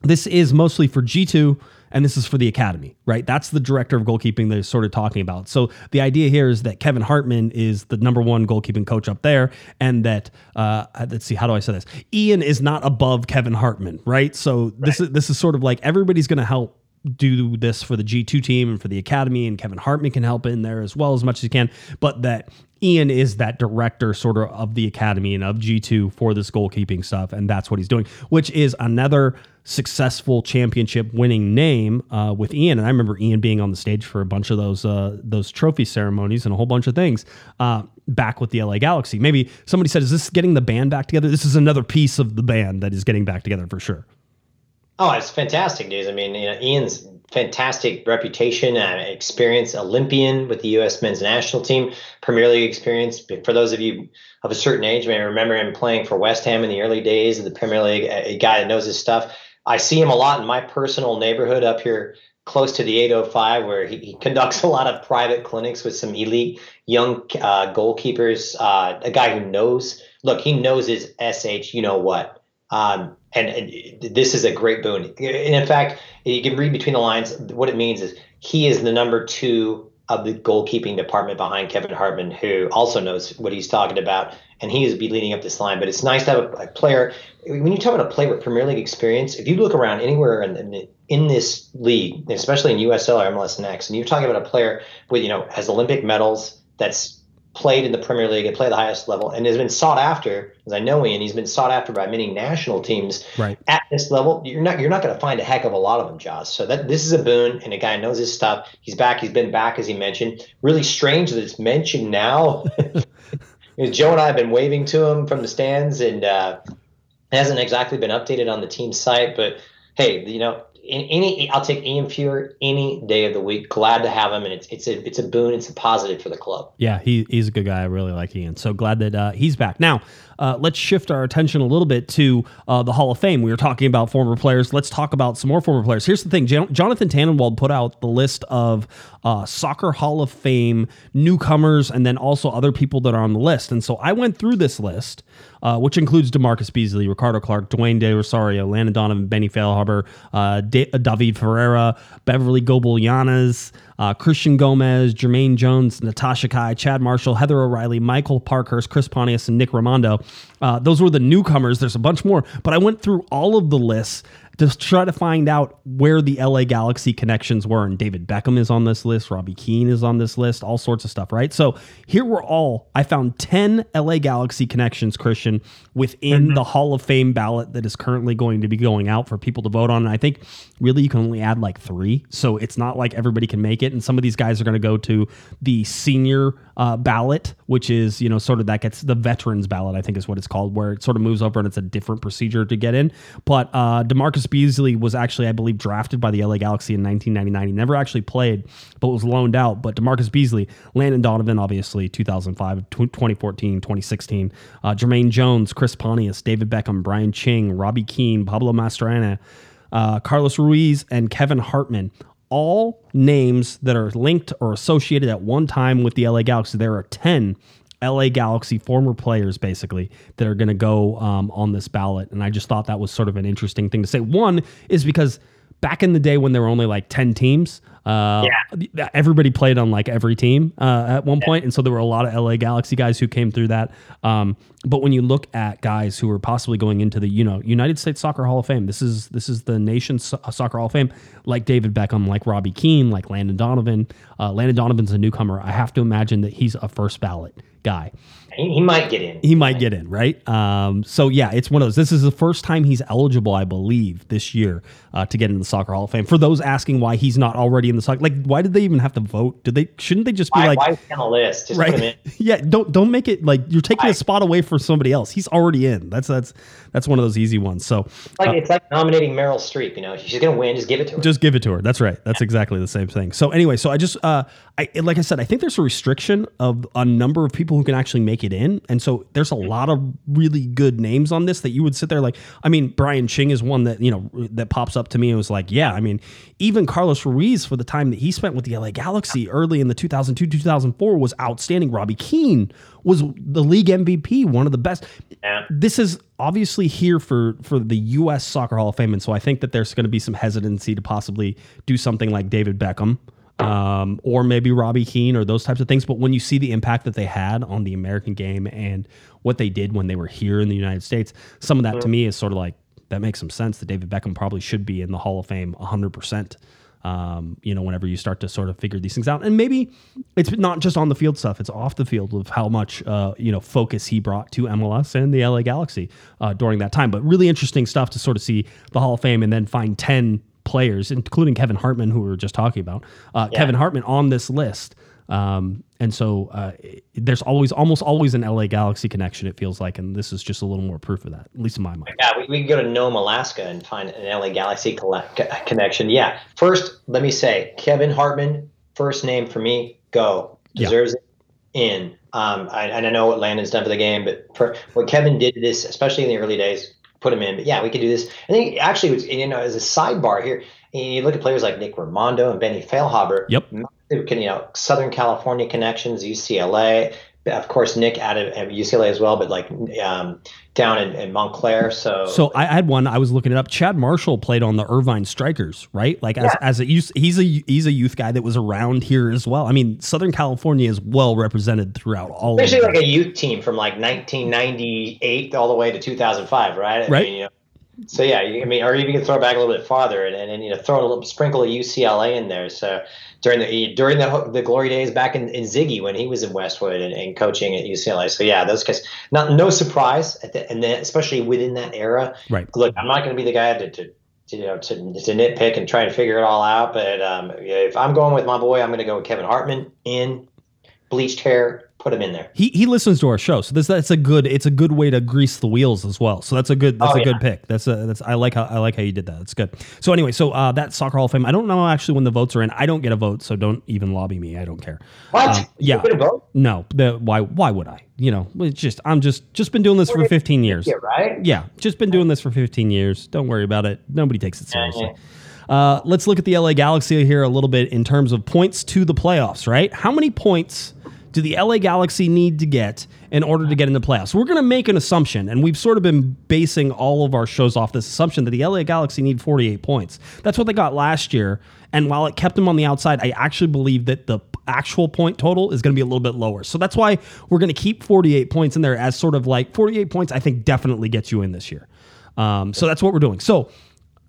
this is mostly for G2 and this is for the academy, right? That's the director of goalkeeping they're sort of talking about. So the idea here is that Kevin Hartman is the number one goalkeeping coach up there, and that uh, let's see, how do I say this? Ian is not above Kevin Hartman, right? So this is this is sort of like everybody's going to help do this for the G2 team and for the academy, and Kevin Hartman can help in there as well as much as he can, but that Ian is that director sort of of the academy and of G2 for this goalkeeping stuff, and that's what he's doing, which is another successful championship winning name uh, with Ian. And I remember Ian being on the stage for a bunch of those uh, those trophy ceremonies and a whole bunch of things uh, back with the LA Galaxy. Maybe somebody said, "Is this getting the band back together?" This is another piece of the band that is getting back together for sure. Oh, it's fantastic news. I mean, you know, Ian's fantastic reputation and experience, Olympian with the U.S. men's national team, Premier League experience. For those of you of a certain age, may remember him playing for West Ham in the early days of the Premier League. A, guy that knows his stuff. I see him a lot in my personal neighborhood up here close to the 805 where he, he conducts a lot of private clinics with some elite young uh, goalkeepers uh, a guy who knows look he knows his sh you know what um, and, and this is a great boon and in fact you can read between the lines what it means is he is the number two of the goalkeeping department behind Kevin Hartman, who also knows what he's talking about, and he is be leading up this line. But it's nice to have a, a player. When you talk about a player with Premier League experience, if you look around anywhere in, in, in this league, especially in USL or MLS Next, and you're talking about a player with you know has Olympic medals, that's played in the Premier League and played the highest level, and has been sought after, as I know Ian, he's been sought after by many national teams Right. at this level. You're not you're not going to find a heck of a lot of them, Josh. So that this is a boon, and a guy knows his stuff. He's back. He's been back, as he mentioned. Really strange that it's mentioned now. Joe and I have been waving to him from the stands, and uh, hasn't exactly been updated on the team site. But hey, you know, in any I'll take Ian Feuer any day of the week. Glad to have him, and it's it's a it's a boon. It's a positive for the club. Yeah, he, he's a good guy. I really like Ian. So glad that uh, he's back. Now, uh, let's shift our attention a little bit to uh, the Hall of Fame. We were talking about former players. Let's talk about some more former players. Here's the thing: Jon- Jonathan Tannenwald put out the list of uh, soccer Hall of Fame newcomers, and then also other people that are on the list. And so I went through this list, uh, which includes DaMarcus Beasley, Ricardo Clark, Dwayne De Rosario, Landon Donovan, Benny Feilhaber, uh, Da- David Ferreira, Beverly Goebel-Yanez, uh, Christian Gomez, Jermaine Jones, Natasha Kai, Chad Marshall, Heather O'Reilly, Michael Parkhurst, Chris Pontius, and Nick Rimando. Uh, those were the newcomers. There's a bunch more, but I went through all of the lists to try to find out where the LA Galaxy connections were. And David Beckham is on this list, Robbie Keane is on this list, all sorts of stuff, right? So here were all, I found 10 LA Galaxy connections, Christian, within the Hall of Fame ballot that is currently going to be going out for people to vote on. And I think really you can only add like three. So it's not like everybody can make it. And some of these guys are going to go to the senior uh, ballot, which is, you know, sort of that gets the veterans ballot, I think is what it's called, where it sort of moves over and it's a different procedure to get in. But uh, DaMarcus Beasley was actually, I believe, drafted by the LA Galaxy in 1999. He never actually played, but was loaned out. But DaMarcus Beasley, Landon Donovan, obviously, 2005, 2014, 2016, uh, Jermaine Jones, Chris Pontius, David Beckham, Brian Ching, Robbie Keane, Pablo Mastroeni, uh, Carlos Ruiz, and Kevin Hartman. All names that are linked or associated at one time with the LA Galaxy. There are 10 LA Galaxy former players, basically, that are going to go um, on this ballot. And I just thought that was sort of an interesting thing to say. One is because back in the day when there were only like 10 teams, uh, yeah. everybody played on like every team uh, at one point, and so there were a lot of LA Galaxy guys who came through that. Um, but when you look at guys who are possibly going into the you know United States Soccer Hall of Fame, this is this is the nation's so- soccer Hall of Fame, like David Beckham, like Robbie Keane, like Landon Donovan. Uh, Landon Donovan's a newcomer. I have to imagine that he's a first ballot guy. He, he might get in. He might get in, right? Um, so yeah, it's one of those. This is the first time he's eligible, I believe, this year uh, to get into the Soccer Hall of Fame. For those asking why he's not already in the soccer, like why did they even have to vote? Did they? Shouldn't they just be Why, like, why is he on the list? Just put him in. right? yeah, don't don't make it like you're taking a spot away from somebody else. He's already in. That's that's that's one of those easy ones. So It's like it's like nominating Meryl Streep. You know, she's gonna win. Just give it to her. just give it to her. That's right. That's exactly the same thing. So anyway, so I just uh I like I said, I think there's a restriction of a number of people who can actually make it in. And so there's a lot of really good names on this that you would sit there like I mean, Brian Ching is one that, you know, that pops up to me and was like, yeah, I mean, even Carlos Ruiz for the time that he spent with the LA Galaxy early in the 2002-2004 was outstanding. Robbie Keane was the league MVP, one of the best. Yeah. This is obviously here for for the U.S. Soccer Hall of Fame, and so I think that there's going to be some hesitancy to possibly do something like David Beckham. Um, or maybe Robbie Keane or those types of things. But when you see the impact that they had on the American game and what they did when they were here in the United States, some of that to me is sort of like that makes some sense that David Beckham probably should be in the Hall of Fame 100%. Um, you know, whenever you start to sort of figure these things out, and maybe it's not just on the field stuff; it's off the field of how much uh, you know focus he brought to MLS and the LA Galaxy uh, during that time. But really interesting stuff to sort of see the Hall of Fame and then find ten players, including Kevin Hartman, who we were just talking about. Uh, Kevin Hartman on this list. Um, and so uh, there's always, almost always an LA Galaxy connection. It feels like, and this is just a little more proof of that, at least in my mind. Yeah, we, we can go to Nome, Alaska, and find an LA Galaxy collect, connection. Yeah. First, let me say Kevin Hartman, first name for me, go Yeah. deserves it in. Um, I, and I know what Landon's done for the game, but for what Kevin did to this, especially in the early days, put him in. But yeah, we could do this. I think actually, it was, you know, as a sidebar here, you look at players like Nick Rimando and Benny Feilhaber. Yep. Can, you know, Southern California connections, UCLA. Of course, Nick out of of UCLA as well, but like um, down in, in Montclair. So, So I had one. I was looking it up. Chad Marshall played on the Irvine Strikers, right? Like as, Yeah. as a youth, he's a he's a youth guy that was around here as well. I mean, Southern California is well represented throughout all. especially of like a youth team from like 1998 all the way to 2005, right? I Right. Mean, you know, so yeah, I mean, or even you can throw back a little bit farther and, and, and you know throw a little sprinkle of UCLA in there. So during the during the the glory days back in, in Sigi when he was in Westwood and, and coaching at UCLA. So yeah, those guys. Not no surprise, at the, and then especially within that era. Right. Look, I'm not going to be the guy to. to to, you know, to, to nitpick and try and figure it all out, but um, if I'm going with my boy, I'm going to go with Kevin Hartman in bleached hair, put him in there. He he listens to our show, so this that's a good it's a good way to grease the wheels as well. So that's a good that's Oh, a good pick. That's a that's I like how I like how you did that. That's good. So anyway, so uh, that soccer hall of fame. I don't know actually when the votes are in. I don't get a vote, so don't even lobby me. I don't care. What? Um, yeah. You couldn't vote? No, the why why would I? You know, it's just I'm just just been doing this for 15 years. Yeah, right? Yeah, just been doing this for 15 years. Don't worry about it. Nobody takes it seriously. Uh, let's look at the LA Galaxy here a little bit in terms of points to the playoffs, right? How many points do the LA Galaxy need to get in order to get in the playoffs? We're going to make an assumption, and we've sort of been basing all of our shows off this assumption that the LA Galaxy need 48 points. That's what they got last year. And while it kept them on the outside, I actually believe that the actual point total is going to be a little bit lower. So that's why we're going to keep 48 points in there as sort of like 48 points, I think definitely gets you in this year. Um, so that's what we're doing. So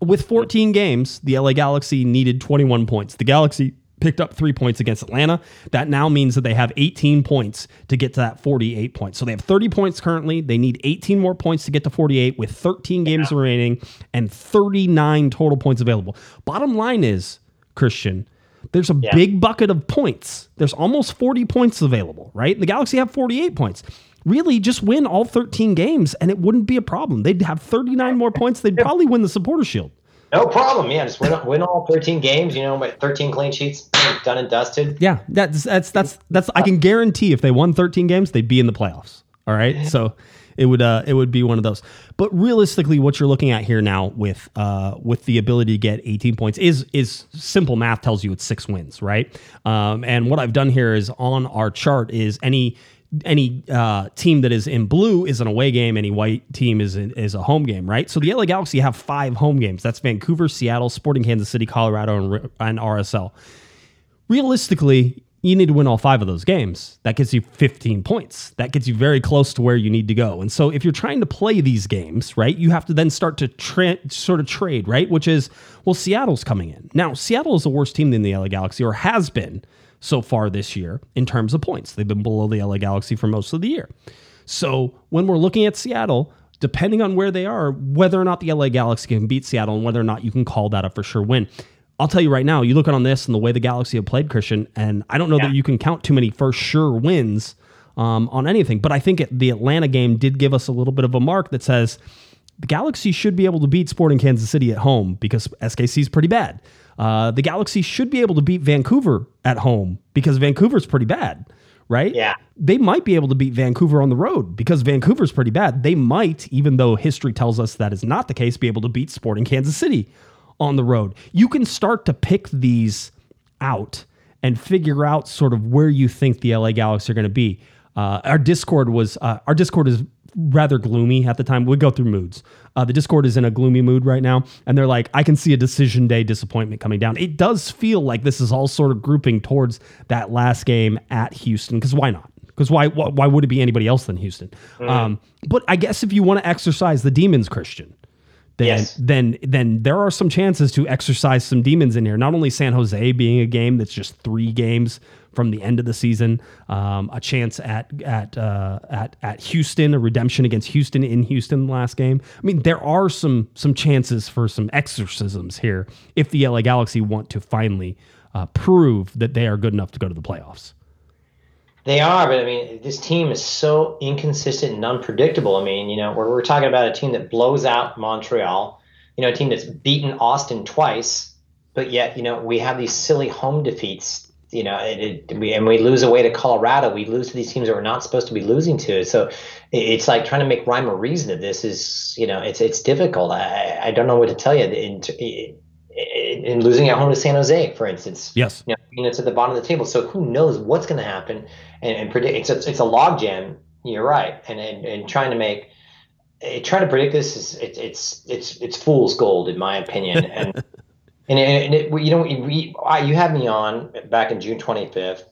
with 14 games, the LA Galaxy needed 21 points. The Galaxy picked up three points against Atlanta. That now means that they have 18 points to get to that 48 points. So they have 30 points currently. They need 18 more points to get to 48 with 13 games remaining and 39 total points available. Bottom line is, Christian, there's a big bucket of points. There's almost 40 points available, right? The Galaxy have 48 points. Really, just win all 13 games and it wouldn't be a problem. They'd have 39 more points. They'd probably win the Supporter Shield. No problem. Yeah, just win, win all 13 games. You know, but 13 clean sheets, done and dusted. Yeah, that's that's that's that's. I can guarantee if they won 13 games, they'd be in the playoffs. All right, so it would uh it would be one of those. But realistically, what you're looking at here now with uh with the ability to get 18 points is is simple math tells you it's six wins, right? Um, and what I've done here is on our chart is any any uh, team that is in blue is an away game. Any white team is in, is a home game, right? So the LA Galaxy have five home games. That's Vancouver, Seattle, Sporting Kansas City, Colorado, and, and RSL realistically, you need to win all five of those games. That gets you 15 points. That gets you very close to where you need to go. And so if you're trying to play these games, right, you have to then start to tra- sort of trade, right? Which is, well, Seattle's coming in. Now, Seattle is a worse team than the LA Galaxy or has been so far this year in terms of points. They've been below the LA Galaxy for most of the year. So when we're looking at Seattle, depending on where they are, whether or not the LA Galaxy can beat Seattle and whether or not you can call that a for sure win. I'll tell you right now, you look at on this and the way the Galaxy have played, Christian, and I don't know that you can count too many for sure wins um, on anything. But I think it, the Atlanta game did give us a little bit of a mark that says the Galaxy should be able to beat Sporting Kansas City at home because SKC is pretty bad. Uh, the Galaxy should be able to beat Vancouver at home because Vancouver's pretty bad, right? Yeah. They might be able to beat Vancouver on the road because Vancouver's pretty bad. They might, even though history tells us that is not the case, be able to beat Sporting Kansas City on the road. You can start to pick these out and figure out sort of where you think the LA Galaxy are going to be. Uh, our Discord was uh, our Discord is rather gloomy at the time. We go through moods. Uh, the Discord is in a gloomy mood right now, and they're like, I can see a decision day disappointment coming down. It does feel like this is all sort of grouping towards that last game at Houston. Because why not? Because why, why why would it be anybody else than Houston? Um, but I guess if you want to exercise the demons, Christian, then Yes. then then there are some chances to exercise some demons in here. Not only San Jose being a game that's just three games from the end of the season, um, a chance at at uh, at at Houston, a redemption against Houston in Houston last game. I mean, there are some some chances for some exorcisms here if the LA Galaxy want to finally uh, prove that they are good enough to go to the playoffs. They are, but I mean, this team is so inconsistent and unpredictable. I mean, you know, we're, we're talking about a team that blows out Montreal, you know, a team that's beaten Austin twice, but yet, you know, we have these silly home defeats, you know, it, it, we, and we lose away to Colorado. We lose to these teams that we're not supposed to be losing to. So it, it's like trying to make rhyme or reason of this is, you know, it's it's difficult. I, I don't know what to tell you. In, in, in losing at home to San Jose, for instance, Yes. you know, units at the bottom of the table. So who knows what's going to happen? And, and predict it's a, it's a log jam. You're right, and and, and trying to make eh, trying to predict this is it's it's it's it's fool's gold in my opinion. And and, and it, you know we I, you had me on back in June 25th,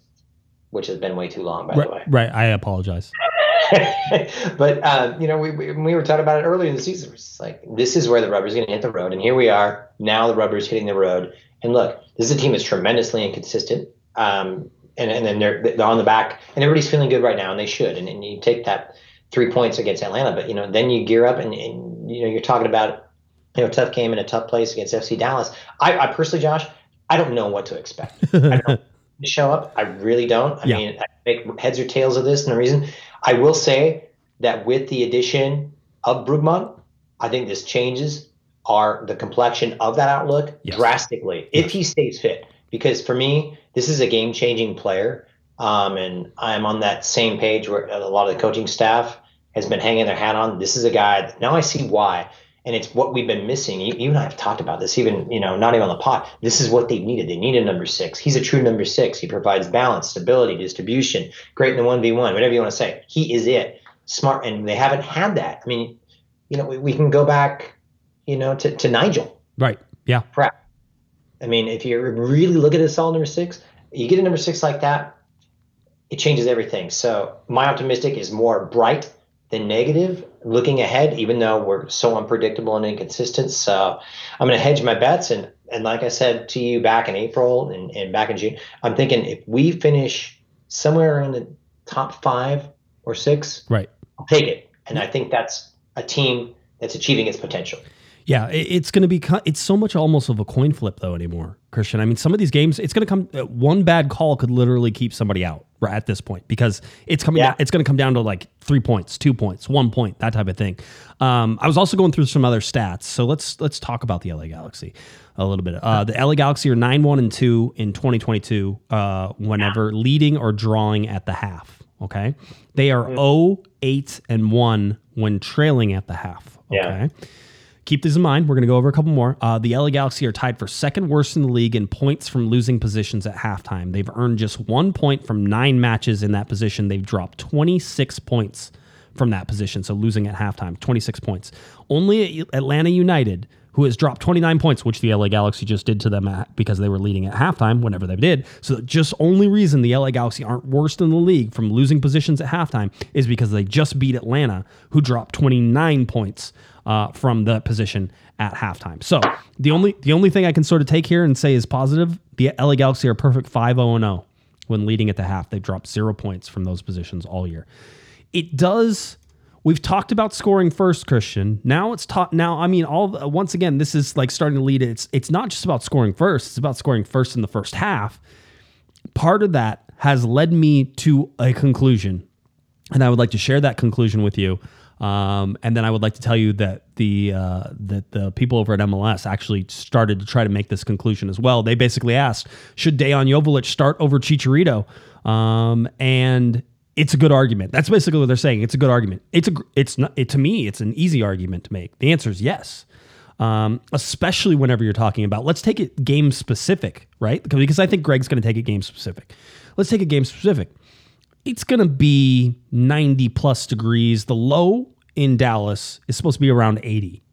which has been way too long by the way. Right, right. I apologize. but um, you know, we, we we were talking about it earlier in the season. It's like this is where the rubber's going to hit the road, and here we are now. The rubber's hitting the road, and look, this is a team that's tremendously inconsistent. Um, and and then they're they're on the back, and everybody's feeling good right now, and they should. And, and you take that three points against Atlanta, but you know, then you gear up, and, and you know, you're talking about you know, tough game in a tough place against FC Dallas. I, I personally, Josh, I don't know what to expect. I don't, to show up. I really don't. I Yeah. mean, I make heads or tails of this, and the reason I will say that with the addition of Brugman, I think this changes our the complexion of that outlook Yes. drastically if he stays fit. Because for me, this is a game changing player, um, and I'm on that same page where a lot of the coaching staff has been hanging their hat on. This is a guy. That, now I see why. And it's what we've been missing. You, you and I have talked about this, even you know, not even on the pot. This is what they needed. They needed number six. He's a true number six. He provides balance, stability, distribution. Great in the one v one, whatever you want to say. He is it. Smart, and they haven't had that. I mean, you know, we, we can go back, you know, to, to Nigel Right. Yeah. Pratt. I mean, if you really look at a solid number six, you get a number six like that, it changes everything. So my optimistic is more bright than negative looking ahead, even though we're so unpredictable and inconsistent. So I'm going to hedge my bets. And, and like I said to you back in April and, and back in June, I'm thinking if we finish somewhere in the top five or six, Right. I'll take it. And I think that's a team that's achieving its potential. Yeah, it's going to be. It's so much almost of a coin flip though anymore, Christian. I mean, some of these games, it's going to come. uh, One bad call could literally keep somebody out right at this point because it's coming. Yeah. Down, it's going to come down to like three points, two points, one point, that type of thing. Um, I was also going through some other stats, so let's let's talk about the LA Galaxy a little bit. Uh, the LA Galaxy are nine one and two in 2022. Uh, whenever leading or drawing at the half. Okay, they are 0, 8, and one when trailing at the half. Okay. Yeah. Keep these in mind. We're going to go over a couple more. Uh, the LA Galaxy are tied for second worst in the league in points from losing positions at halftime. They've earned just one point from nine matches in that position. They've dropped 26 points from that position. So losing at halftime, 26 points. Only Atlanta United, who has dropped 29 points, which the LA Galaxy just did to them at, because they were leading at halftime whenever they did. So just only reason the LA Galaxy aren't worst in the league from losing positions at halftime is because they just beat Atlanta, who dropped 29 points uh, from the position at halftime. So the only the only thing I can sort of take here and say is positive: the LA Galaxy are perfect 5-0 0 when leading at the half. They've dropped zero points from those positions all year. It does. We've talked about scoring first, Christian. Now it's taught. Now, I mean, all once again, this is like starting to lead. It's it's not just about scoring first. It's about scoring first in the first half. Part of that has led me to a conclusion, and I would like to share that conclusion with you. Um, and then I would like to tell you that the uh, that the people over at MLS actually started to try to make this conclusion as well. They basically asked, should Dejan Joveljic start over Chicharito? Um, and it's a good argument. That's basically what they're saying. It's a good argument. It's a it's not it, to me. It's an easy argument to make. The answer is yes. Um, especially whenever you're talking about, let's take it game specific, right? Because I think Greg's going to take it game specific. Let's take it game specific it's going to be 90 plus degrees. The low in Dallas is supposed to be around 80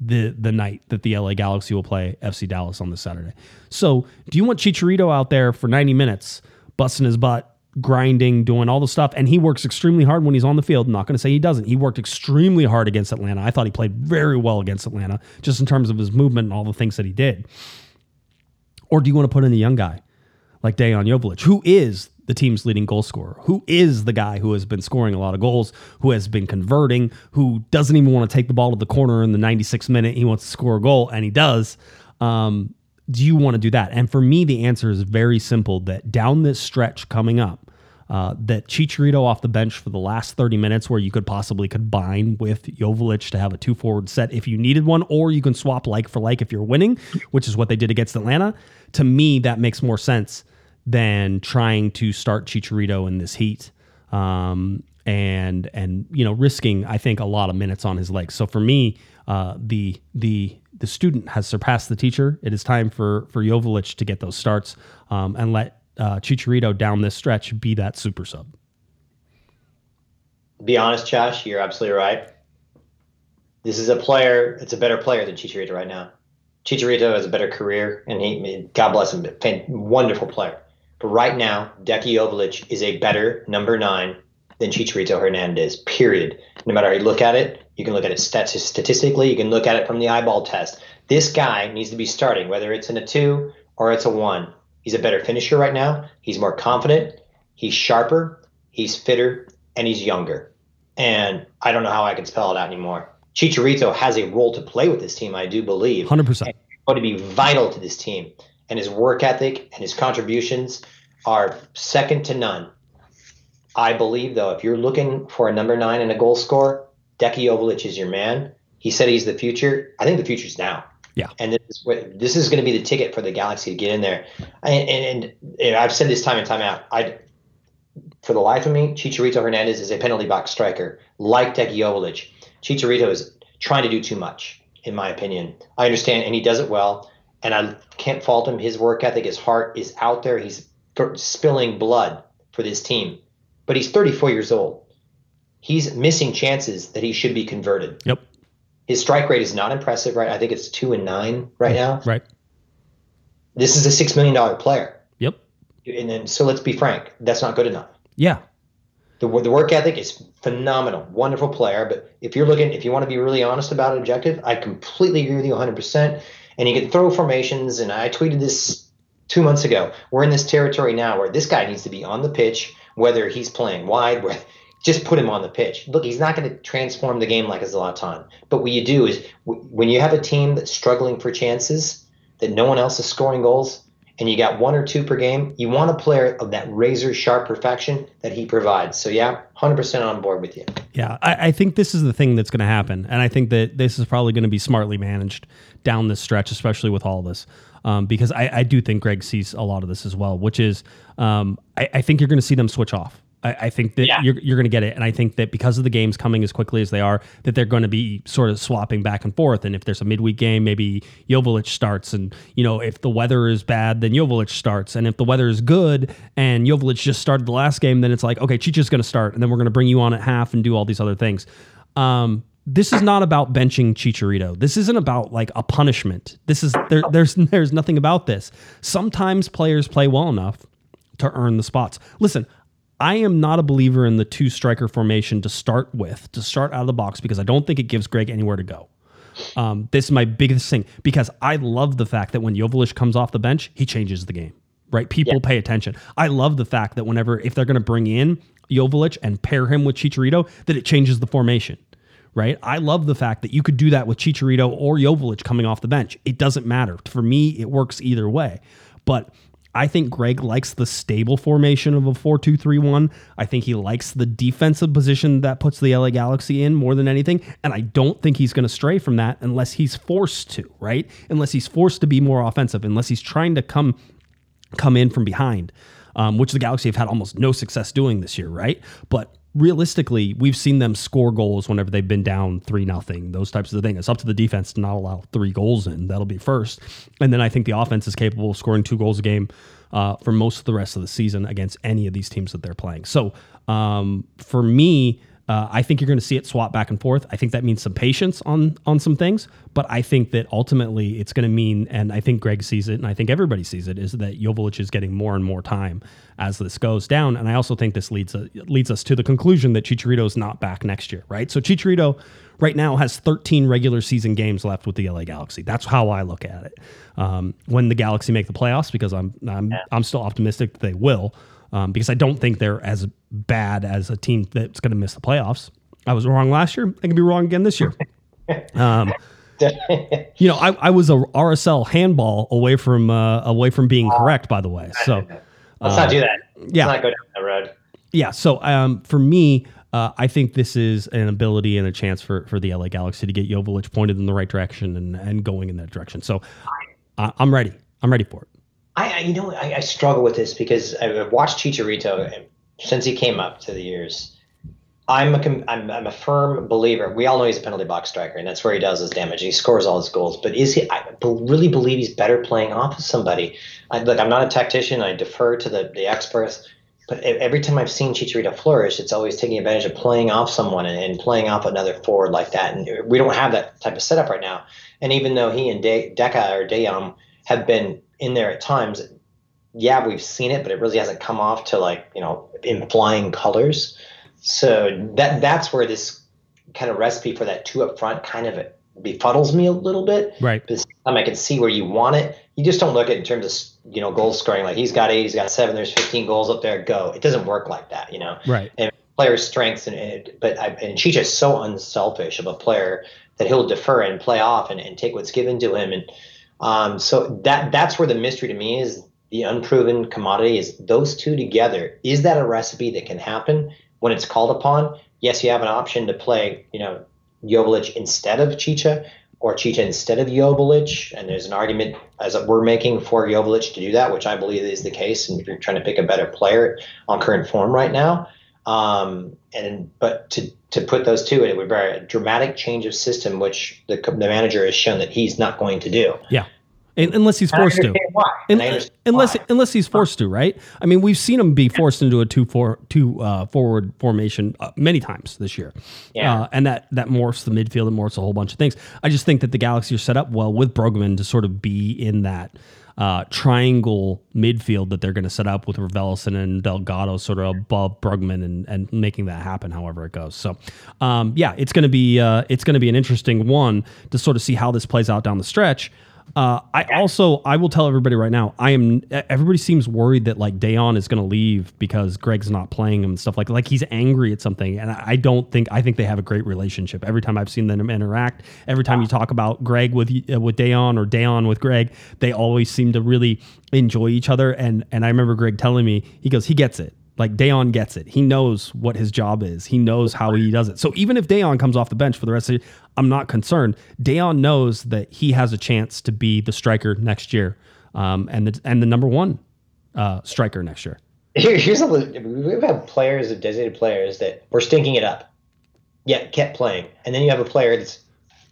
the the night that the LA Galaxy will play FC Dallas on this Saturday. So, do you want Chicharito out there for 90 minutes, busting his butt, grinding, doing all the stuff? And he works extremely hard when he's on the field. I'm not going to say he doesn't. He worked extremely hard against Atlanta. I thought he played very well against Atlanta, just in terms of his movement and all the things that he did. Or do you want to put in a young guy like Dejan Joveljic, who is the team's leading goal scorer, who is the guy who has been scoring a lot of goals, who has been converting, who doesn't even want to take the ball to the corner in the 96th minute. He wants to score a goal, and he does. Um, do you want to do that? And for me, the answer is very simple that down this stretch coming up, uh, that Chicharito off the bench for the last 30 minutes, where you could possibly combine with Joveljic to have a two forward set if you needed one, or you can swap like for like if you're winning, which is what they did against Atlanta. To me, that makes more sense than trying to start Chicharito in this heat. Um, and and you know risking I think a lot of minutes on his legs. So for me, uh, the the the student has surpassed the teacher. It is time for for Joveljic to get those starts um, and let uh, Chicharito down this stretch be that super sub. be honest, Josh, you're absolutely right. This is a player. It's a better player than Chicharito right now. Chicharito has a better career, and he, God bless him, wonderful player. But right now, Deki Joveljic is a better number nine than Chicharito Hernandez. Period. No matter how you look at it, you can look at it statistically. You can look at it from the eyeball test. This guy needs to be starting, whether it's in a two or it's a one. He's a better finisher right now. He's more confident. He's sharper. He's fitter, and he's younger. And I don't know how I can spell it out anymore. Chicharito has a role to play with this team, I do believe Hundred percent. going to be vital to this team. And his work ethic and his contributions are second to none. I believe, though, if you're looking for a number nine and a goal scorer, Deki Joveljic is your man. He said he's the future. I think the future's now. Yeah. And this is, what, this is going to be the ticket for the Galaxy to get in there. And, and, and I've said this time and time out. I, for the life of me, Chicharito Hernandez is a penalty box striker, like Deki Joveljic. Chicharito is trying to do too much, in my opinion. I understand, and he does it well. And I can't fault him. His work ethic, his heart is out there. He's spilling blood for this team. But he's 34 years old. He's missing chances that he should be converted. Yep. His strike rate is not impressive, right? I think it's two and nine right now. Right. This is a six million dollar player. Yep. And then, so let's be frank, that's not good enough. Yeah. The, the work ethic is phenomenal, wonderful player. But if you're looking, if you want to be really honest about it, objective, I completely agree with you 100%. And you can throw formations, and I tweeted this two months ago. We're in this territory now where this guy needs to be on the pitch, whether he's playing wide, where just put him on the pitch. Look, he's not going to transform the game like a Zlatan. But what you do is when you have a team that's struggling for chances, that no one else is scoring goals, and you got one or two per game, you want a player of that razor sharp perfection that he provides. So yeah, hundred percent on board with you. Yeah, I, I, think this is the thing that's going to happen, and I think that this is probably going to be smartly managed down this stretch, especially with all this, um, because I, I, do think Greg sees a lot of this as well, which is um, I, I think you're going to see them switch off. I, I think that yeah. you're, you're going to get it. And I think that because of the games coming as quickly as they are, that they're going to be sort of swapping back and forth. And if there's a midweek game, maybe Joveljic starts. And, you know, if the weather is bad, then Joveljic starts. And if the weather is good and Joveljic just started the last game, then it's like, okay, Chicha's going to start. And then we're going to bring you on at half and do all these other things. Um, this is not about benching Chicharito. This isn't about like a punishment. This is there, there's there's nothing about this. Sometimes players play well enough to earn the spots. Listen, I am not a believer in the two striker formation to start with, to start out of the box, because I don't think it gives Greg anywhere to go. Um, this is my biggest thing because I love the fact that when Joveljic comes off the bench, he changes the game. Right? People yeah. pay attention. I love the fact that whenever if they're going to bring in Joveljic and pair him with Chicharito, that it changes the formation. Right? I love the fact that you could do that with Chicharito or Joveljic coming off the bench. It doesn't matter. For me, it works either way. But I think Greg likes the stable formation of a 4 2 3 1. I think he likes the defensive position that puts the LA Galaxy in more than anything. And I don't think he's going to stray from that unless he's forced to, right? Unless he's forced to be more offensive, unless he's trying to come come in from behind, um, which the Galaxy have had almost no success doing this year, right? But realistically, we've seen them score goals whenever they've been down three nothing. Those types of things. It's up to the defense to not allow three goals in. That'll be first, and then I think the offense is capable of scoring two goals a game uh, for most of the rest of the season against any of these teams that they're playing. So um, for me, uh, I think you're going to see it swap back and forth. I think that means some patience on on some things, but I think that ultimately it's going to mean, and I think Greg sees it, and I think everybody sees it, is that Joveljic is getting more and more time as this goes down. And I also think this leads uh, leads us to the conclusion that Chicharito is not back next year, right? So Chicharito right now has 13 regular season games left with the LA Galaxy. That's how I look at it. Um, when the Galaxy make the playoffs, because I'm I'm yeah. I'm still optimistic that they will um, because I don't think they're as bad as a team that's going to miss the playoffs. I was wrong last year. I can be wrong again this year. Um, you know, I, I was a RSL handball away from uh, away from being correct. By the way, so let's uh, not do that. Let's yeah, not go down that road. Yeah. So um, for me, uh, I think this is an ability and a chance for for the LA Galaxy to get Joveljic pointed in the right direction and and going in that direction. So I, I'm ready. I'm ready for it. I, you know, I, I, struggle with this because I've watched Chicharito since he came up to the years. I'm a, I'm, I'm a firm believer. We all know he's a penalty box striker, and that's where he does his damage. He scores all his goals. But is he? I really believe he's better playing off of somebody. I, look, I'm not a tactician. I defer to the, the experts. But every time I've seen Chicharito flourish, it's always taking advantage of playing off someone and, and playing off another forward like that. And we don't have that type of setup right now. And even though he and De- Deca or Deyam have been in there at times. Yeah, we've seen it, but it really hasn't come off to like you know in flying colors. So that that's where this kind of recipe for that two up front kind of befuddles me a little bit. Right. Because I can see where you want it. You just don't look at it in terms of you know goal scoring. Like he's got eight, he's got seven. There's 15 goals up there. Go. It doesn't work like that. You know. Right. And players' strengths and, and but I, and Chicha is so unselfish of a player that he'll defer and play off and, and take what's given to him and um, so that that's where the mystery to me is the unproven commodity is those two together. Is that a recipe that can happen when it's called upon? Yes, you have an option to play, you know, Joveljic instead of Chicha or Chicha instead of Joveljic, and there's an argument as we're making for Joveljic to do that, which I believe is the case. And if you're trying to pick a better player on current form right now, um, and but to to put those two, it would be a dramatic change of system, which the, the manager has shown that he's not going to do. Yeah. Unless he's forced to, unless why. unless he's forced to, right? I mean, we've seen him be forced into a two four two uh, forward formation uh, many times this year, yeah. Uh, and that that morphs the midfield and morphs a whole bunch of things. I just think that the Galaxy are set up well with Brugman to sort of be in that uh, triangle midfield that they're going to set up with Raveloson and Delgado sort of above Brugman and, and making that happen however it goes. So, um, yeah, it's going to be uh, it's going to be an interesting one to sort of see how this plays out down the stretch. Uh, I also I will tell everybody right now. I am everybody seems worried that like Dejan is going to leave because Greg's not playing him and stuff like like he's angry at something. And I don't think I think they have a great relationship. Every time I've seen them interact, every time you talk about Greg with uh, with Dejan or Dejan with Greg, they always seem to really enjoy each other. And and I remember Greg telling me he goes he gets it. Like Dejan gets it. He knows what his job is. He knows how he does it. So even if Dejan comes off the bench for the rest of the year, I'm not concerned. Dejan knows that he has a chance to be the striker next year, um, and the and the number one uh, striker next year. here's a we've had players, designated players that were stinking it up, yet kept playing, and then you have a player that's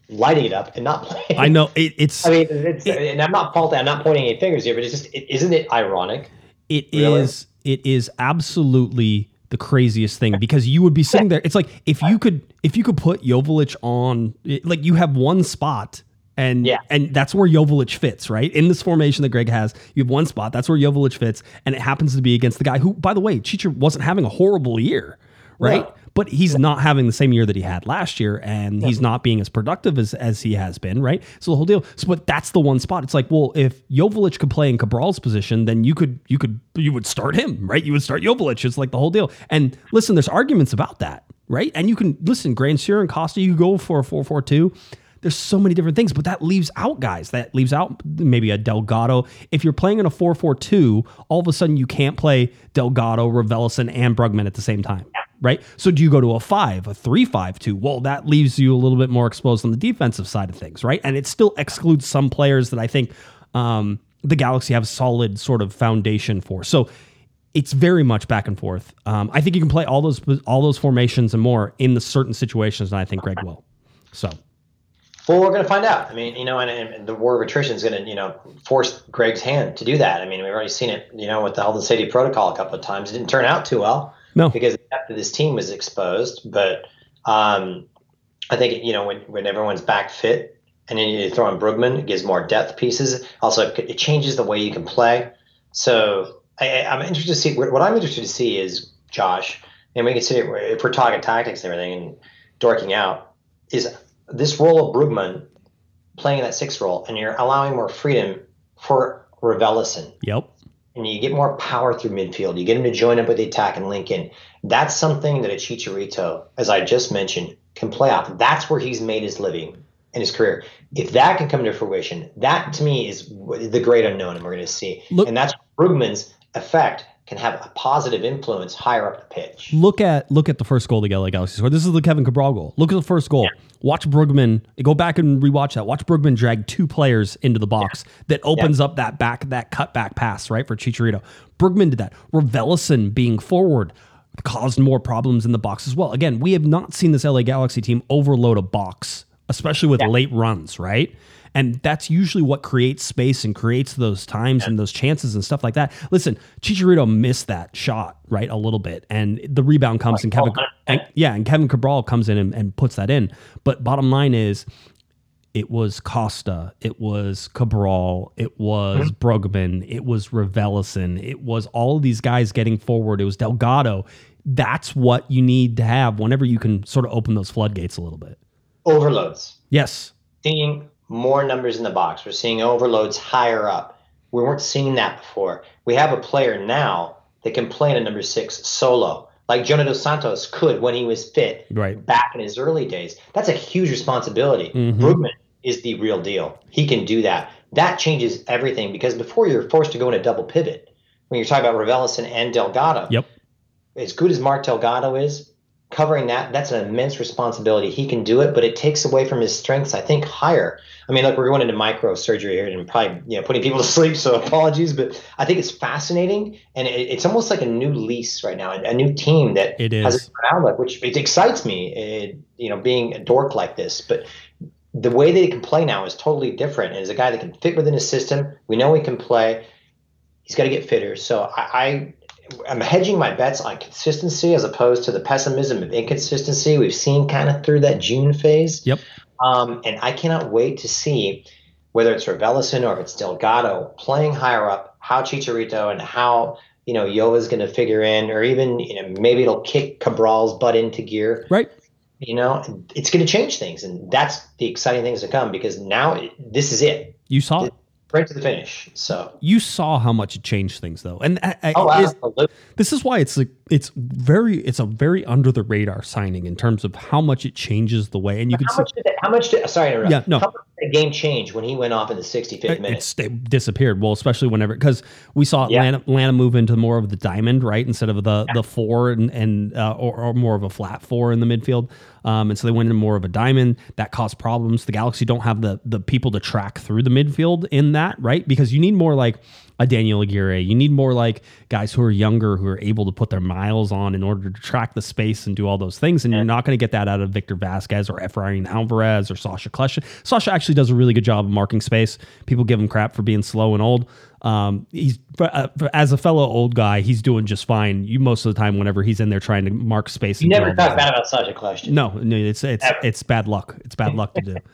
lighting it up and not playing. I know it, it's. I mean, it's, it, and I'm not faulting. I'm not pointing any fingers here, but it's just, is not it ironic? It really? is it is absolutely the craziest thing because you would be sitting there. It's like if you could if you could put Joveljic on like you have one spot and yeah. and that's where Joveljic fits, right? In this formation that Greg has, you have one spot. That's where Joveljic fits, and it happens to be against the guy who, by the way, Chicha wasn't having a horrible year, right? Yeah but he's not having the same year that he had last year, and he's not being as productive as, as he has been, right? So the whole deal. So, but that's the one spot. It's like, well, if Joveljic could play in Cabral's position, then you could you could you would start him, right? You would start Joveljic. It's like the whole deal. And listen, there's arguments about that, right? And you can listen, Grandsir and Costa, you go for a four four two. There's so many different things, but that leaves out guys. That leaves out maybe a Delgado. If you're playing in a 4 4 2, all of a sudden you can't play Delgado, Raveloson, and Brugman at the same time right? So do you go to a five, a three, five, two? Well, that leaves you a little bit more exposed on the defensive side of things, right? And it still excludes some players that I think um, the Galaxy have a solid sort of foundation for. So it's very much back and forth. Um, I think you can play all those all those formations and more in the certain situations, and I think Greg will. So. Well, we're going to find out. I mean, you know, and, and the war of attrition is going to, you know, force Greg's hand to do that. I mean, we've already seen it, you know, with the health and safety protocol a couple of times. It didn't turn out too well. No, because after this team was exposed. But um, I think you know when when everyone's back fit, and then you throw in Brugman, it gives more depth pieces. Also, it changes the way you can play. So I, am interested to see what I'm interested to see is Josh, and we can see if we're talking tactics and everything and dorking out is this role of Brugman playing that six role, and you're allowing more freedom for Raveloson. Yep and you get more power through midfield. You get him to join up with the attack and link in. That's something that a Chicharito, as I just mentioned, can play off. That's where he's made his living in his career. If that can come to fruition, that to me is the great unknown, and we're going to see. Look, and that's Brugman's effect can have a positive influence higher up the pitch. Look at look at the first goal the LA Galaxy scored. This is the Kevin Cabral goal. Look at the first goal. Yeah. Watch Brugman. Go back and rewatch that. Watch Brugman drag two players into the box yeah. that opens yeah. up that back that cut back pass right for Chicharito. Brugman did that. Raveloson being forward caused more problems in the box as well. Again, we have not seen this LA Galaxy team overload a box, especially with late runs, right? And that's usually what creates space and creates those times yeah. and those chances and stuff like that. Listen, Chicharito missed that shot, right, a little bit. And the rebound comes and Kevin, and, yeah, and Kevin Cabral comes in and, and puts that in. But bottom line is, it was Costa, it was Cabral, it was mm-hmm. Brugman, it was Raveloson, it was all of these guys getting forward, it was Delgado. That's what you need to have whenever you can sort of open those floodgates a little bit. Overloads. Yes. Seeing more numbers in the box. We're seeing overloads higher up. We weren't seeing that before. We have a player now that can play in a number six solo, like Jonah dos Santos could when he was fit right. back in his early days. That's a huge responsibility. mm hmm Brugman is the real deal. He can do that. that changes everything because before you're forced to go in a double pivot when you're talking about Raveloson and Delgado. Yep. As good as Mark Delgado is, covering that, that's an immense responsibility. He can do it, but it takes away from his strengths, I think, higher. I mean, look, we're going into microsurgery here and probably you know putting people to sleep, so apologies, but I think it's fascinating and it, it's almost like a new lease right now, a, new team that It has a is. different outlook, which it excites me. It, you know, being a dork like this, but the way that he can play now is totally different. And as a guy that can fit within his system, we know he can play. He's got to get fitter. So I, I I'm hedging my bets on consistency as opposed to the pessimism of inconsistency we've seen kind of through that June phase. Yep. Um, and I cannot wait to see whether it's Raveloson or if it's Delgado playing higher up, how Chicharito and how you know Yova's going to figure in, or even you know maybe it'll kick Cabral's butt into gear. Right. You know, it's going to change things, and that's the exciting things to come because now it, this is it, You saw it. Right to the finish. So. You saw how much it changed things, though, and I, I, Oh, is- absolutely. this is why it's like it's very it's a very under the radar signing in terms of how much it changes the way, and you can How see much did that, how much did sorry to interrupt. Yeah, no. How much did the game change when he went off in the 65th it, minute? it disappeared. Well, especially whenever because we saw Yeah. Atlanta, Atlanta move into more of the diamond, right, instead of the the four and and uh, or, or more of a flat four in the midfield. Um, and so they went into more of a diamond that caused problems. The Galaxy don't have the the people to track through the midfield in that, right? Because you need more like a Daniel Aguirre. You need more like guys who are younger who are able to put their miles on in order to track the space and do all those things. And you're not going to get that out of Victor Vasquez or Efrain Alvarez or Sacha Kljestan. Sasha actually does a really good job of marking space. People give him crap for being slow and old. Um, he's uh, as a fellow old guy, he's doing just fine. You most of the time, whenever he's in there trying to mark space, you never talk bad about Sacha Kljestan. no, no, it's it's Ever. it's bad luck. It's bad luck to do.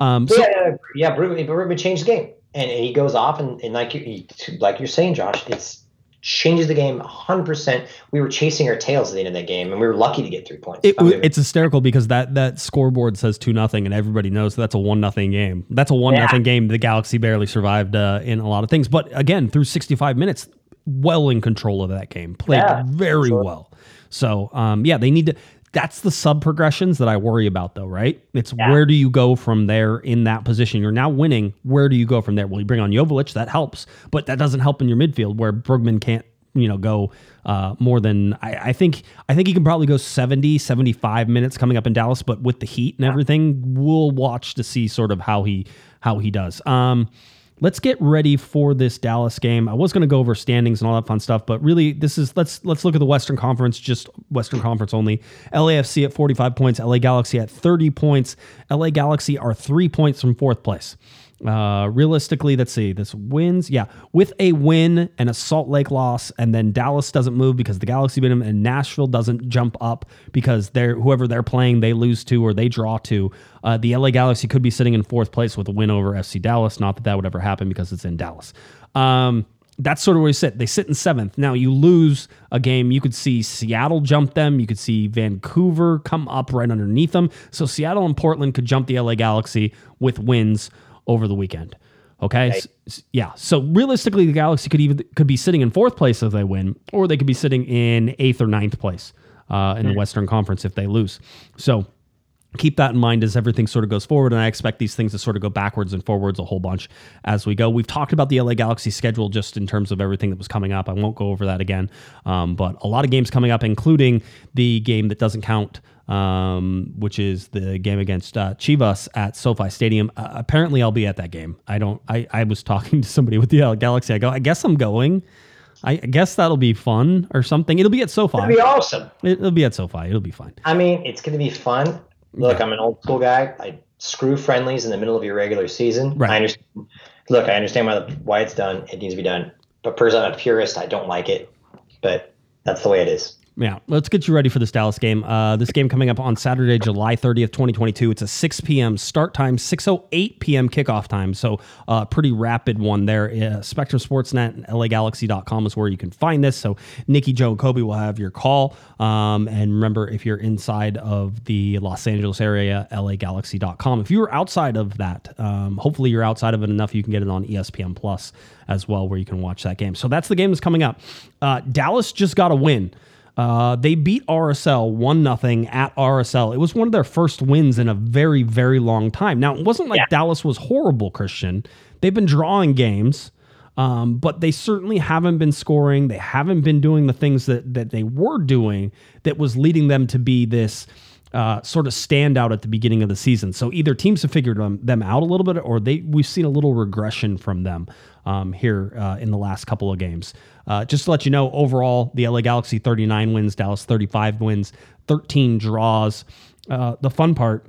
Um, so, yeah, yeah, but Brugman changed the game, and, and he goes off, and, and like you, like you're saying, Josh, it's changes the game 100. percent We were chasing our tails at the end of that game, and we were lucky to get three points. it, it's hysterical because that that scoreboard says two nothing, and everybody knows that's a one nothing game. That's a one Yeah. nothing game. The Galaxy barely survived uh, in a lot of things, but again, through 65 minutes, well in control of that game, played Yeah, very sure. well. So, um, yeah, they need to. That's the sub progressions that I worry about, though, right? It's Yeah. where do you go from there in that position? You're now winning. Where do you go from there? Well, you bring on Joveljic, that helps, but that doesn't help in your midfield where Brugman can't, you know, go uh, more than I, I think. I think he can probably go 70, 75 minutes coming up in Dallas, but with the heat and everything, we'll watch to see sort of how he how he does. Um, let's get ready for this Dallas game. I was going to go over standings and all that fun stuff, but really this is let's let's look at the Western Conference, just Western Conference only. LAFC at 45 points, LA Galaxy at 30 points. LA Galaxy are 3 points from fourth place. Uh, realistically, let's see. This wins, yeah, with a win and a Salt Lake loss, and then Dallas doesn't move because the Galaxy beat them, and Nashville doesn't jump up because they're whoever they're playing, they lose to or they draw to. Uh, the LA Galaxy could be sitting in fourth place with a win over FC Dallas. Not that that would ever happen because it's in Dallas. Um, that's sort of where they sit. They sit in seventh. Now you lose a game, you could see Seattle jump them. You could see Vancouver come up right underneath them. So Seattle and Portland could jump the LA Galaxy with wins over the weekend. Okay, S- s- yeah. So realistically, the Galaxy could even could be sitting in fourth place if they win, or they could be sitting in eighth or ninth place uh, in the Western Conference if they lose. So keep that in mind as everything sort of goes forward. And I expect these things to sort of go backwards and forwards a whole bunch as we go. We've talked about the LA Galaxy schedule just in terms of everything that was coming up. I won't go over that again, um, but a lot of games coming up, including the game that doesn't count. Um, which is the game against uh, Chivas at SoFi Stadium. Uh, apparently, I'll be at that game. I don't. I, I was talking to somebody with the LA Galaxy. I go. I guess I'm going. I guess that'll be fun or something. It'll be at SoFi. It'll be awesome. It'll be at SoFi. It'll be fine. I mean, it's going to be fun. Look, I'm an old school guy. I screw friendlies in the middle of your regular season. Right. I understand. Look, I understand why, the, why it's done. It needs to be done. But personally, I'm a purist. I don't like it. But that's the way it is. Yeah, let's get you ready for this Dallas game. Uh, this game coming up on Saturday, July 30th, 2022. It's a 6 p.m. start time, 6.08 p.m. kickoff time. So, uh, pretty rapid one there. Uh, Spectrum Sportsnet and LAGalaxy.com is where you can find this. So, Nikki, Joe, and Kobe will have your call. Um, and remember, if you're inside of the Los Angeles area, LAGalaxy.com. If you're outside of that, um, hopefully you're outside of it enough you can get it on ESPN Plus as well, where you can watch that game. So, that's the game that's coming up. Uh, Dallas just got a win. Uh, they beat RSL 1 0 at RSL. It was one of their first wins in a very, very long time. Now, it wasn't like Yeah. Dallas was horrible, Christian. They've been drawing games, um, but they certainly haven't been scoring. They haven't been doing the things that, that they were doing that was leading them to be this uh, sort of standout at the beginning of the season. So either teams have figured them, them out a little bit, or they we've seen a little regression from them um, here uh, in the last couple of games. Uh, just to let you know, overall, the LA Galaxy 39 wins, Dallas 35 wins, 13 draws. Uh, the fun part,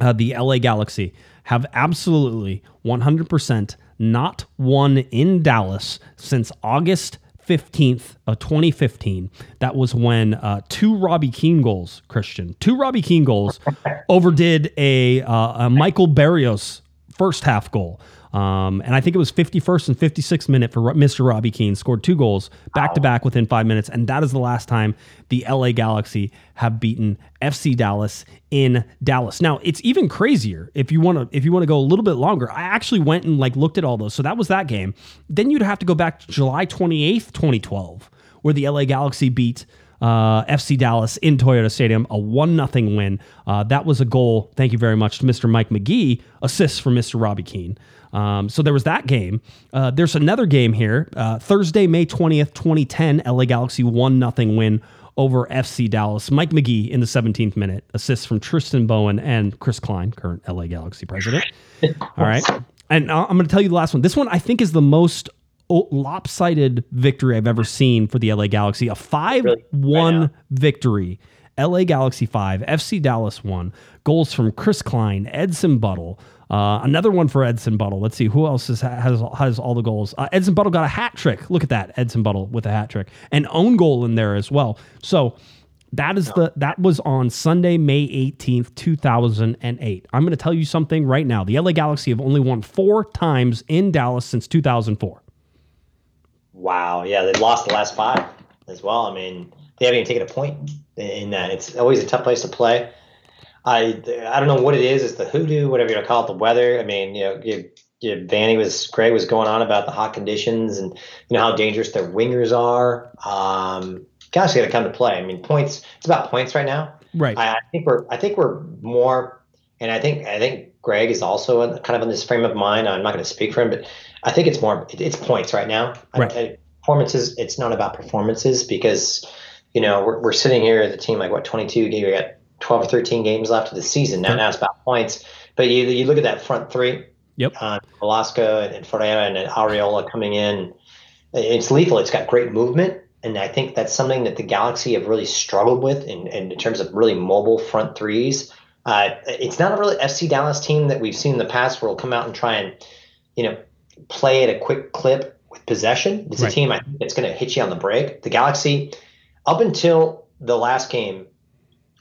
uh, the LA Galaxy have absolutely 100% not won in Dallas since August 15th of 2015. That was when uh, two Robbie Keane goals, Christian, two Robbie Keane goals overdid a, uh, a Michael Barrios first half goal. Um, and I think it was 51st and 56th minute for Mr. Robbie Keane scored two goals back to back within five minutes, and that is the last time the LA Galaxy have beaten FC Dallas in Dallas. Now it's even crazier if you want to if you want to go a little bit longer. I actually went and like looked at all those, so that was that game. Then you'd have to go back to July 28th, 2012, where the LA Galaxy beat uh, FC Dallas in Toyota Stadium, a one nothing win. Uh, that was a goal. Thank you very much to Mr. Mike Magee, assists for Mr. Robbie Keane. Um, so there was that game. Uh, there's another game here. Uh, Thursday, May 20th, 2010, LA Galaxy one nothing win over FC Dallas. Mike Magee in the 17th minute, assists from Tristan Bowen and Chris Klein, current LA Galaxy president. All right. And I'm going to tell you the last one. This one I think is the most lopsided victory I've ever seen for the LA Galaxy. A 5 Really? 1 Right victory. LA Galaxy 5, FC Dallas 1. Goals from Chris Klein, Edson Buddle. Uh, another one for Edson Buddle. Let's see who else is, has has all the goals. Uh, Edson Buddle got a hat trick. Look at that, Edson Buddle with a hat trick, and own goal in there as well. So that is the that was on Sunday, May 18th, 2008. I'm going to tell you something right now. The LA Galaxy have only won 4 times in Dallas since 2004. Wow. Yeah, they lost the last five as well. I mean, they haven't even taken a point in that. It's always a tough place to play. I I don't know what it is. It's the hoodoo, whatever you want to call it, the weather. I mean, you know, you, you, Vanney was Greg was going on about the hot conditions and you know how dangerous their wingers are. Um, Galaxy got to come to play. I mean, points. It's about points right now. Right. I, I think we're I think we're more, and I think I think Greg is also in, kind of in this frame of mind. I'm not going to speak for him, but I think it's more it, it's points right now. I- Right. I- performances. It's not about performances because you know we're, we're sitting here as a team like what 22 games. We got 12 or 13 games left of the season. Now, Yep. now it's about points. But you you look at that front three. Yep. Uh, Velasco and, and Ferreira and then Arriola coming in. It's lethal. It's got great movement. And I think that's something that the Galaxy have really struggled with in, in terms of really mobile front threes. Uh, it's not a really FC Dallas team that we've seen in the past where we'll come out and try and, you know, play at a quick clip with possession. It's Right. a team I think that's going to hit you on the break. The Galaxy, up until the last game,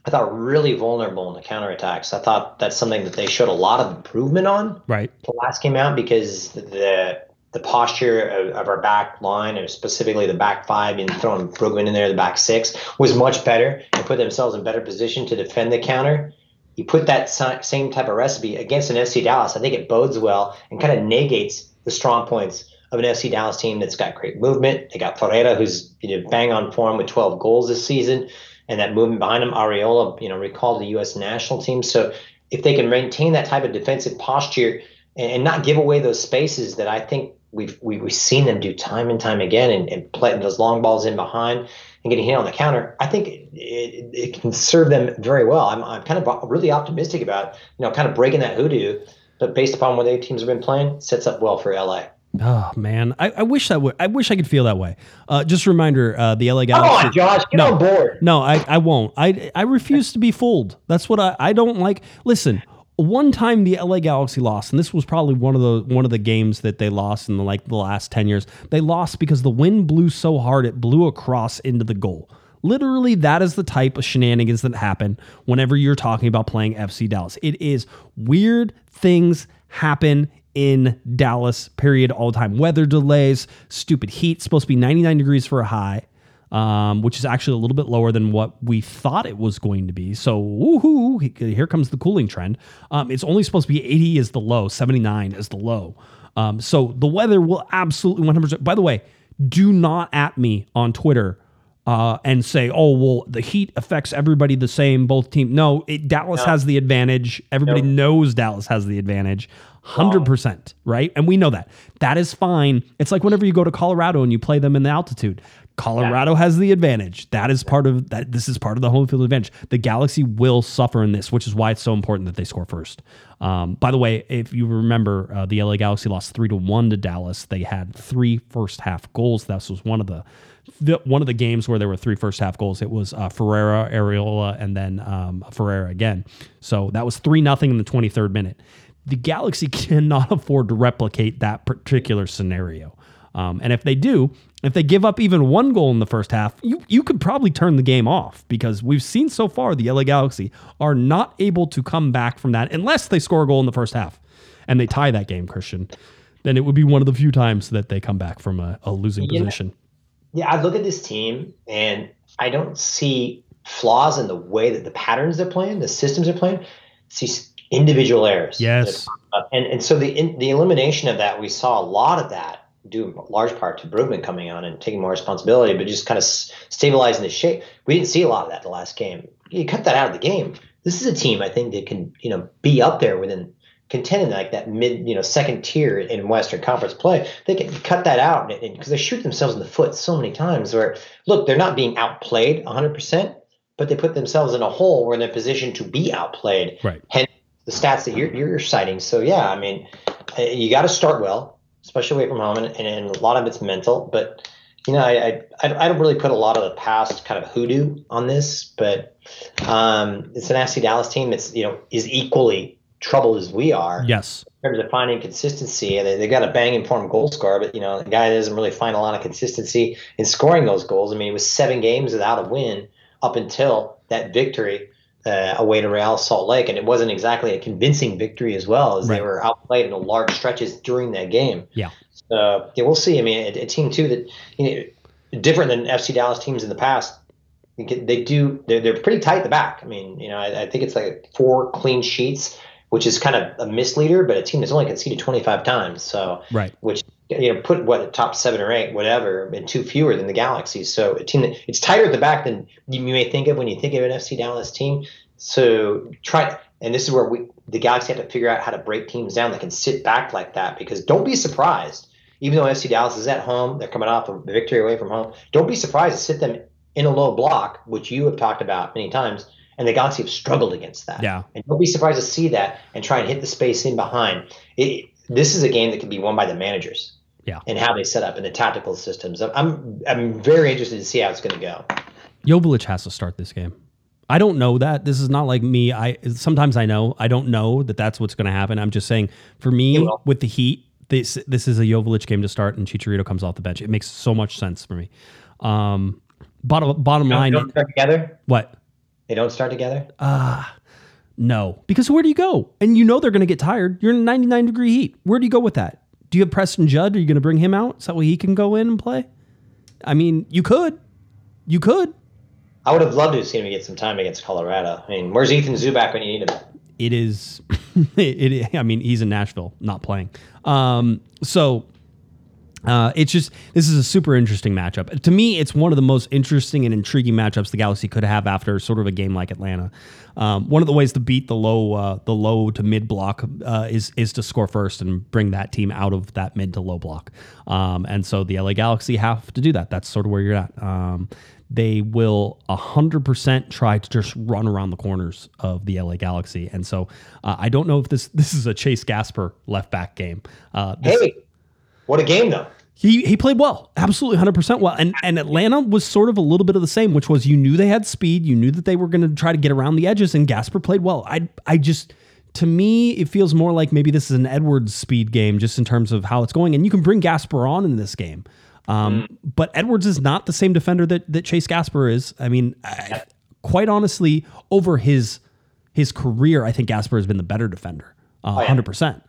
I thought really vulnerable in the counterattacks. I thought that's something that they showed a lot of improvement on Right. the last game out because the the posture of, of our back line, and specifically the back five, and throwing Brugman in there, the back six, was much better and put themselves in better position to defend the counter. You put that same type of recipe against an FC Dallas, I think it bodes well and kind of negates the strong points of an FC Dallas team that's got great movement. They got Ferreira, who's you know, bang on form with 12 goals this season, and that movement behind him. Arriola, you know, recalled the U.S. national team. So if they can maintain that type of defensive posture and, not give away those spaces that I think we've we, we've seen them do time and time again, and, and playing those long balls in behind and getting hit on the counter, I think it, it, it can serve them very well. I'm, I'm kind of really optimistic about you know kind of breaking that hoodoo, but based upon what the teams have been playing, sets up well for LA. Oh man, I, I wish that would. I wish I could feel that way. Uh, just a reminder: uh, the LA Galaxy. Come on, Josh, get No. on board. No, I, I won't. I I refuse to be fooled. That's what I, I don't like. Listen, one time the LA Galaxy lost, and this was probably one of the one of the games that they lost in the like the last ten years. They lost because the wind blew so hard it blew across into the goal. Literally, that is the type of shenanigans that happen whenever you're talking about playing FC Dallas. It is weird things happen in Dallas, period, all the time. Weather delays, stupid heat, supposed to be 99 degrees for a high um, which is actually a little bit lower than what we thought it was going to be. So, woohoo, here comes the cooling trend. Um, it's only supposed to be 80 is the low, 79 is the low. Um, so the weather will absolutely 100%. By the way, do not at me on Twitter uh, and say, "Oh, well, the Heat affects everybody the same, both teams." No, it, Dallas has the advantage. Everybody Nope. knows Dallas has the advantage, hundred percent, right? And we know that. That is fine. It's like whenever you go to Colorado and you play them in the altitude. Colorado has the advantage. That is part of that. This is part of the home field advantage. The Galaxy will suffer in this, which is why it's so important that they score first. Um, by the way, if you remember, uh, the LA Galaxy lost three to one to Dallas. They had three first half goals. That was one of the, the one of the games where there were three first half goals. It was uh, Ferreira, Arriola, and then um, Ferreira again. So that was three nothing in the twenty third minute. The Galaxy cannot afford to replicate that particular scenario. Um, and if they do, if they give up even one goal in the first half, you you could probably turn the game off because we've seen so far the LA Galaxy are not able to come back from that unless they score a goal in the first half and they tie that game, Christian. Then it would be one of the few times that they come back from a, a losing Yeah. position. Yeah, I look at this team and I don't see flaws in the way that the patterns they're playing, the systems they're playing. See individual errors. Yes. Uh, and and so the in, the elimination of that, we saw a lot of that due in large part to Brugman coming on and taking more responsibility, but just kind of s- stabilizing the shape. We didn't see a lot of that in the last game. You cut that out of the game. This is a team I think that can you know be up there within contending like that mid you know second tier in Western Conference play. They can cut that out because they shoot themselves in the foot so many times. Where look, they're not being outplayed 100, percent but they put themselves in a hole where they're in a position to be outplayed Right. hence the stats that you're, you're citing. So yeah, I mean, uh, you got to start well, especially away from home, and, and a lot of it's mental. But you know, I, I I don't really put a lot of the past kind of hoodoo on this, but um, it's an FC Dallas team that's you know is equally troubled as we are Yes. in terms of finding consistency. And they, they got a bang informed goal scorer, but you know, the guy doesn't really find a lot of consistency in scoring those goals. I mean, it was seven games without a win up until that victory uh, away to Real Salt Lake, and it wasn't exactly a convincing victory as well, as Right. they were outplayed in large stretches during that game. Yeah. So yeah, we'll see. I mean, a, a team too that you know, different than FC Dallas teams in the past. They do. They're, they're pretty tight at the back. I mean, you know, I, I think it's like four clean sheets, which is kind of a misleader. But a team that's only conceded 25 times, so Right. which you know put what top seven or eight, whatever, and two fewer than the Galaxy. So a team that it's tighter at the back than you may think of when you think of an FC Dallas team. So try, and this is where we the Galaxy have to figure out how to break teams down that can sit back like that. Because don't be surprised, even though FC Dallas is at home, they're coming off a victory away from home. Don't be surprised to sit them in a low block, which you have talked about many times. And the Galaxy have struggled against that. Yeah. And don't be surprised to see that and try and hit the space in behind. It, this is a game that can be won by the managers. Yeah. And how they set up and the tactical systems. I'm I'm, very interested to see how it's going to go. Joveljic has to start this game. I don't know that. This is not like me. I sometimes I know. I don't know that that's what's going to happen. I'm just saying for me with the Heat, this this is a Joveljic game to start, and Chicharito comes off the bench. It makes so much sense for me. Um, bottom bottom They line, don't start together. what? They don't start together. Ah, no. Because where do you go? And you know they're going to get tired. You're in 99 degree heat. Where do you go with that? Do you have Preston Judd? Are you going to bring him out so that way he can go in and play? I mean, you could. You could. I would have loved to have seen him get some time against Colorado. I mean, where's Ethan Zubak when you need him? it is it, it i mean he's in nashville not playing um so uh, it's just this is a super interesting matchup. To me, it's one of the most interesting and intriguing matchups the Galaxy could have after sort of a game like Atlanta. Um, one of the ways to beat the low, uh, the low to mid block uh, is is to score first and bring that team out of that mid to low block. Um, and so the LA Galaxy have to do that. That's sort of where you're at. Um, they will 100% try to just run around the corners of the LA Galaxy. And so uh, I don't know if this this is a Chase Gasper left back game. Uh, this- Hey, what a game though. he he played well, absolutely 100% well. And and Atlanta was sort of a little bit of the same, which was you knew they had speed, you knew that they were going to try to get around the edges and Gasper played well. I I just to me it feels more like maybe this is an Edwards speed game just in terms of how it's going and you can bring Gasper on in this game. Um, but Edwards is not the same defender that that Chase Gasper is. I mean, I, quite honestly, over his his career, I think Gasper has been the better defender, uh, yeah. hundred percent.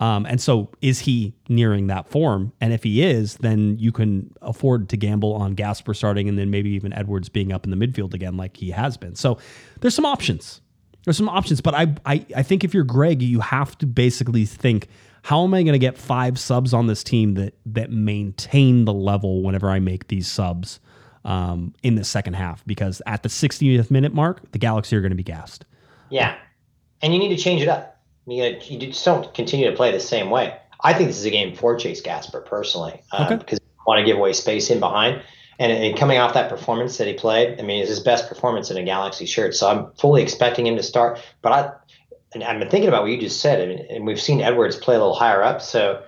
Um, and so, is he nearing that form? And if he is, then you can afford to gamble on Gasper starting, and then maybe even Edwards being up in the midfield again, like he has been. So, there's some options. There's some options, but I, I, I think if you're Greg, you have to basically think, how am I going to get five subs on this team that that maintain the level whenever I make these subs? um, in the second half because at the 60th minute mark, the Galaxy are going to be gassed. Yeah, and you need to change it up. You, you just don't continue to play the same way. I think this is a game for Chase Gasper personally, um, Okay. because you want to give away space in behind. And, and coming off that performance that he played, I mean, it's his best performance in a Galaxy shirt. So I'm fully expecting him to start. But I, and I've been thinking about what you just said, and, and we've seen Edwards play a little higher up, so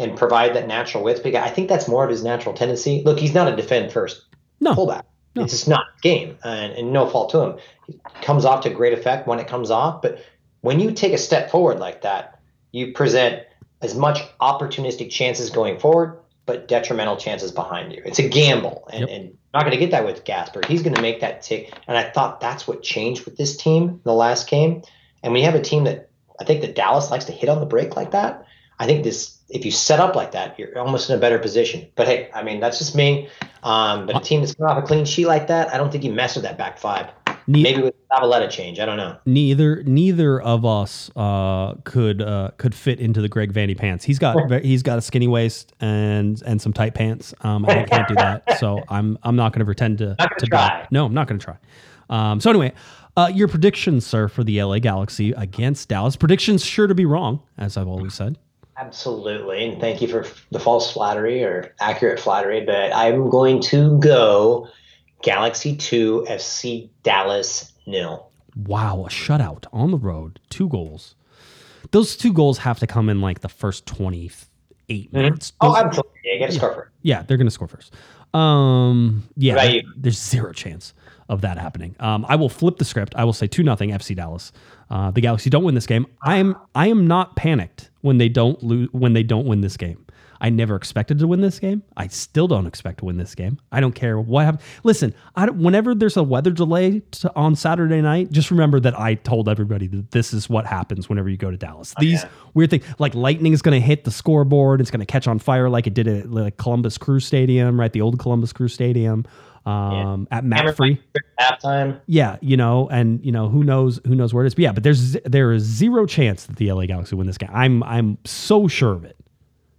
and provide that natural width. Because I think that's more of his natural tendency. Look, he's not a defend first No. fullback. No. It's just not game, and, and no fault to him. He comes off to great effect when it comes off, but when you take a step forward like that, you present as much opportunistic chances going forward, but detrimental chances behind you. It's a gamble, and, Yep. and not going to get that with Gasper. He's going to make that tick, and I thought that's what changed with this team in the last game. And when you have a team that I think that Dallas likes to hit on the break like that, I think this if you set up like that, you're almost in a better position. But hey, I mean that's just me. Um, but a team that's coming off a clean sheet like that, I don't think you mess with that back five. Ne- Maybe with Zavaleta change, I don't know. neither neither of us uh, could uh, could fit into the Greg Vanney pants. He's got he's got a skinny waist and and some tight pants. Um, I can't do that, so I'm I'm not going to pretend to to be- No, I'm not going to try. Um, so anyway, uh, your predictions, sir, for the LA Galaxy against Dallas. Predictions sure to be wrong, as I've always said. Absolutely, and thank you for the false flattery or accurate flattery. But I'm going to go Galaxy two, FC Dallas nil. Wow, a shutout on the road, two goals. Those two goals have to come in like the first 28 minutes. Oh, Those- absolutely! Yeah, you got to score for it. Yeah, they're going to score first. Um, yeah, there- there's zero chance of that happening. Um, I will flip the script. I will say two nothing FC Dallas. Uh, the Galaxy don't win this game. I am I am not panicked when they don't lose when they don't win this game. I never expected to win this game. I still don't expect to win this game. I don't care what happens. Listen, I don't, whenever there's a weather delay to, on Saturday night, just remember that I told everybody that this is what happens whenever you go to Dallas. These yeah. weird things, like lightning is going to hit the scoreboard. It's going to catch on fire like it did at like Columbus Crew Stadium, right? The old Columbus Crew Stadium um, at Mapfre. halftime. Yeah, you know, and you know who knows who knows where it is. But yeah, but there's there is zero chance that the LA Galaxy win this game. I'm I'm so sure of it.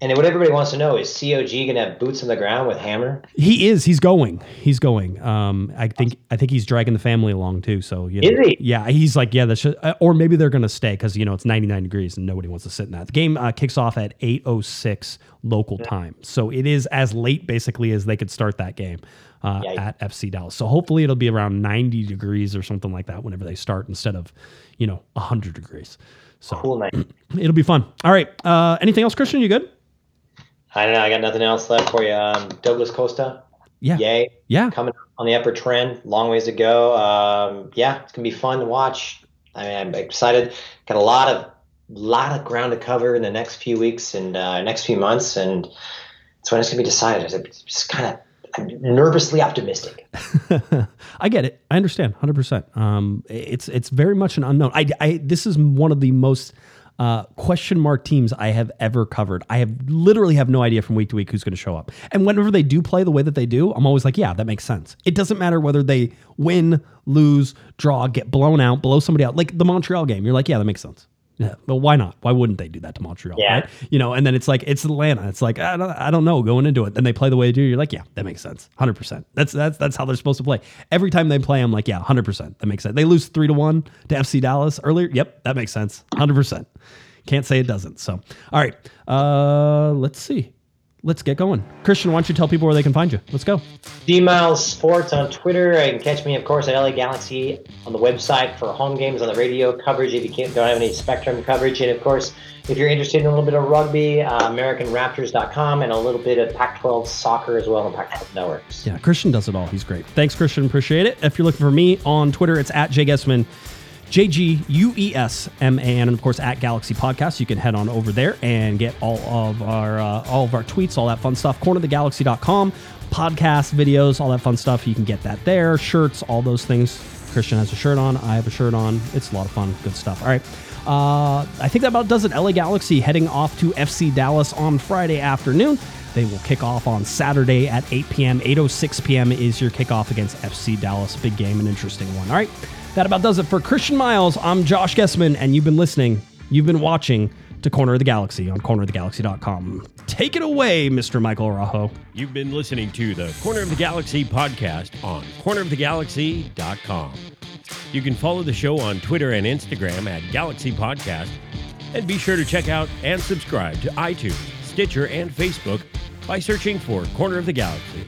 And what everybody wants to know is COG going to have boots on the ground with Hammer? He is. He's going. He's going. Um, I think. I think he's dragging the family along too. So you know, Is he? Yeah, he's like, yeah, that's. uh, Or maybe they're gonna stay because you know it's 99 degrees and nobody wants to sit in that. The game uh, kicks off at 8:06 local time, so it is as late basically as they could start that game uh, at FC Dallas. So hopefully it'll be around 90 degrees or something like that whenever they start instead of, you know, 100 degrees. So Cool night. it'll be fun. All right. Uh, anything else, Christian? You good? I don't know. I got nothing else left for you. Um, Douglas Costa, Yeah. yay. Yeah. Coming on the upper trend. Long ways to go. Um, yeah, it's going to be fun to watch. I mean, I'm excited. Got a lot of lot of ground to cover in the next few weeks and uh, next few months, and it's when it's going to be decided. I'm just kind of I'm nervously optimistic. I get it. I understand 100%. Um, it's it's very much an unknown. I, I this is one of the most uh, question mark teams I have ever covered. I have literally have no idea from week to week who's going to show up. And whenever they do play the way that they do, I'm always like, yeah, that makes sense. It doesn't matter whether they win, lose, draw, get blown out, blow somebody out. Like the Montreal game, you're like, yeah, that makes sense. Yeah, but why not? Why wouldn't they do that to Montreal? Yeah. Right? You know, and then it's like it's Atlanta. It's like I don't, I don't know going into it. Then they play the way they do. You're like, yeah, that makes sense, hundred percent. That's that's that's how they're supposed to play. Every time they play, I'm like, yeah, hundred percent. That makes sense. They lose three to one to FC Dallas earlier. Yep, that makes sense, hundred percent. Can't say it doesn't. So, all right, uh, let's see. Let's get going. Christian, why don't you tell people where they can find you? Let's go. D Miles Sports on Twitter. You can catch me, of course, at LA Galaxy on the website for home games on the radio coverage if you can't, don't have any Spectrum coverage. And of course, if you're interested in a little bit of rugby, uh, AmericanRaptors.com and a little bit of Pac 12 soccer as well on Pac 12 networks. Yeah, Christian does it all. He's great. Thanks, Christian. Appreciate it. If you're looking for me on Twitter, it's at Jay Guesman, J G U E S M A N, and of course at Galaxy Podcast. You can head on over there and get all of our uh, all of our tweets, all that fun stuff. Cornerthegalaxy.com, podcast videos, all that fun stuff. You can get that there. Shirts, all those things. Christian has a shirt on. I have a shirt on. It's a lot of fun. Good stuff. All right. Uh, I think that about does it. LA Galaxy heading off to FC Dallas on Friday afternoon. They will kick off on Saturday at 8 p.m. 8.06 p.m. is your kickoff against FC Dallas. Big game, an interesting one. All right. That about does it for Christian Miles. I'm Josh Guesman, and you've been listening, you've been watching to Corner of the Galaxy on cornerofthegalaxy.com. Take it away, Mr. Michael Arajo. You've been listening to the Corner of the Galaxy podcast on cornerofthegalaxy.com. You can follow the show on Twitter and Instagram at Galaxy Podcast, and be sure to check out and subscribe to iTunes, Stitcher, and Facebook by searching for Corner of the Galaxy.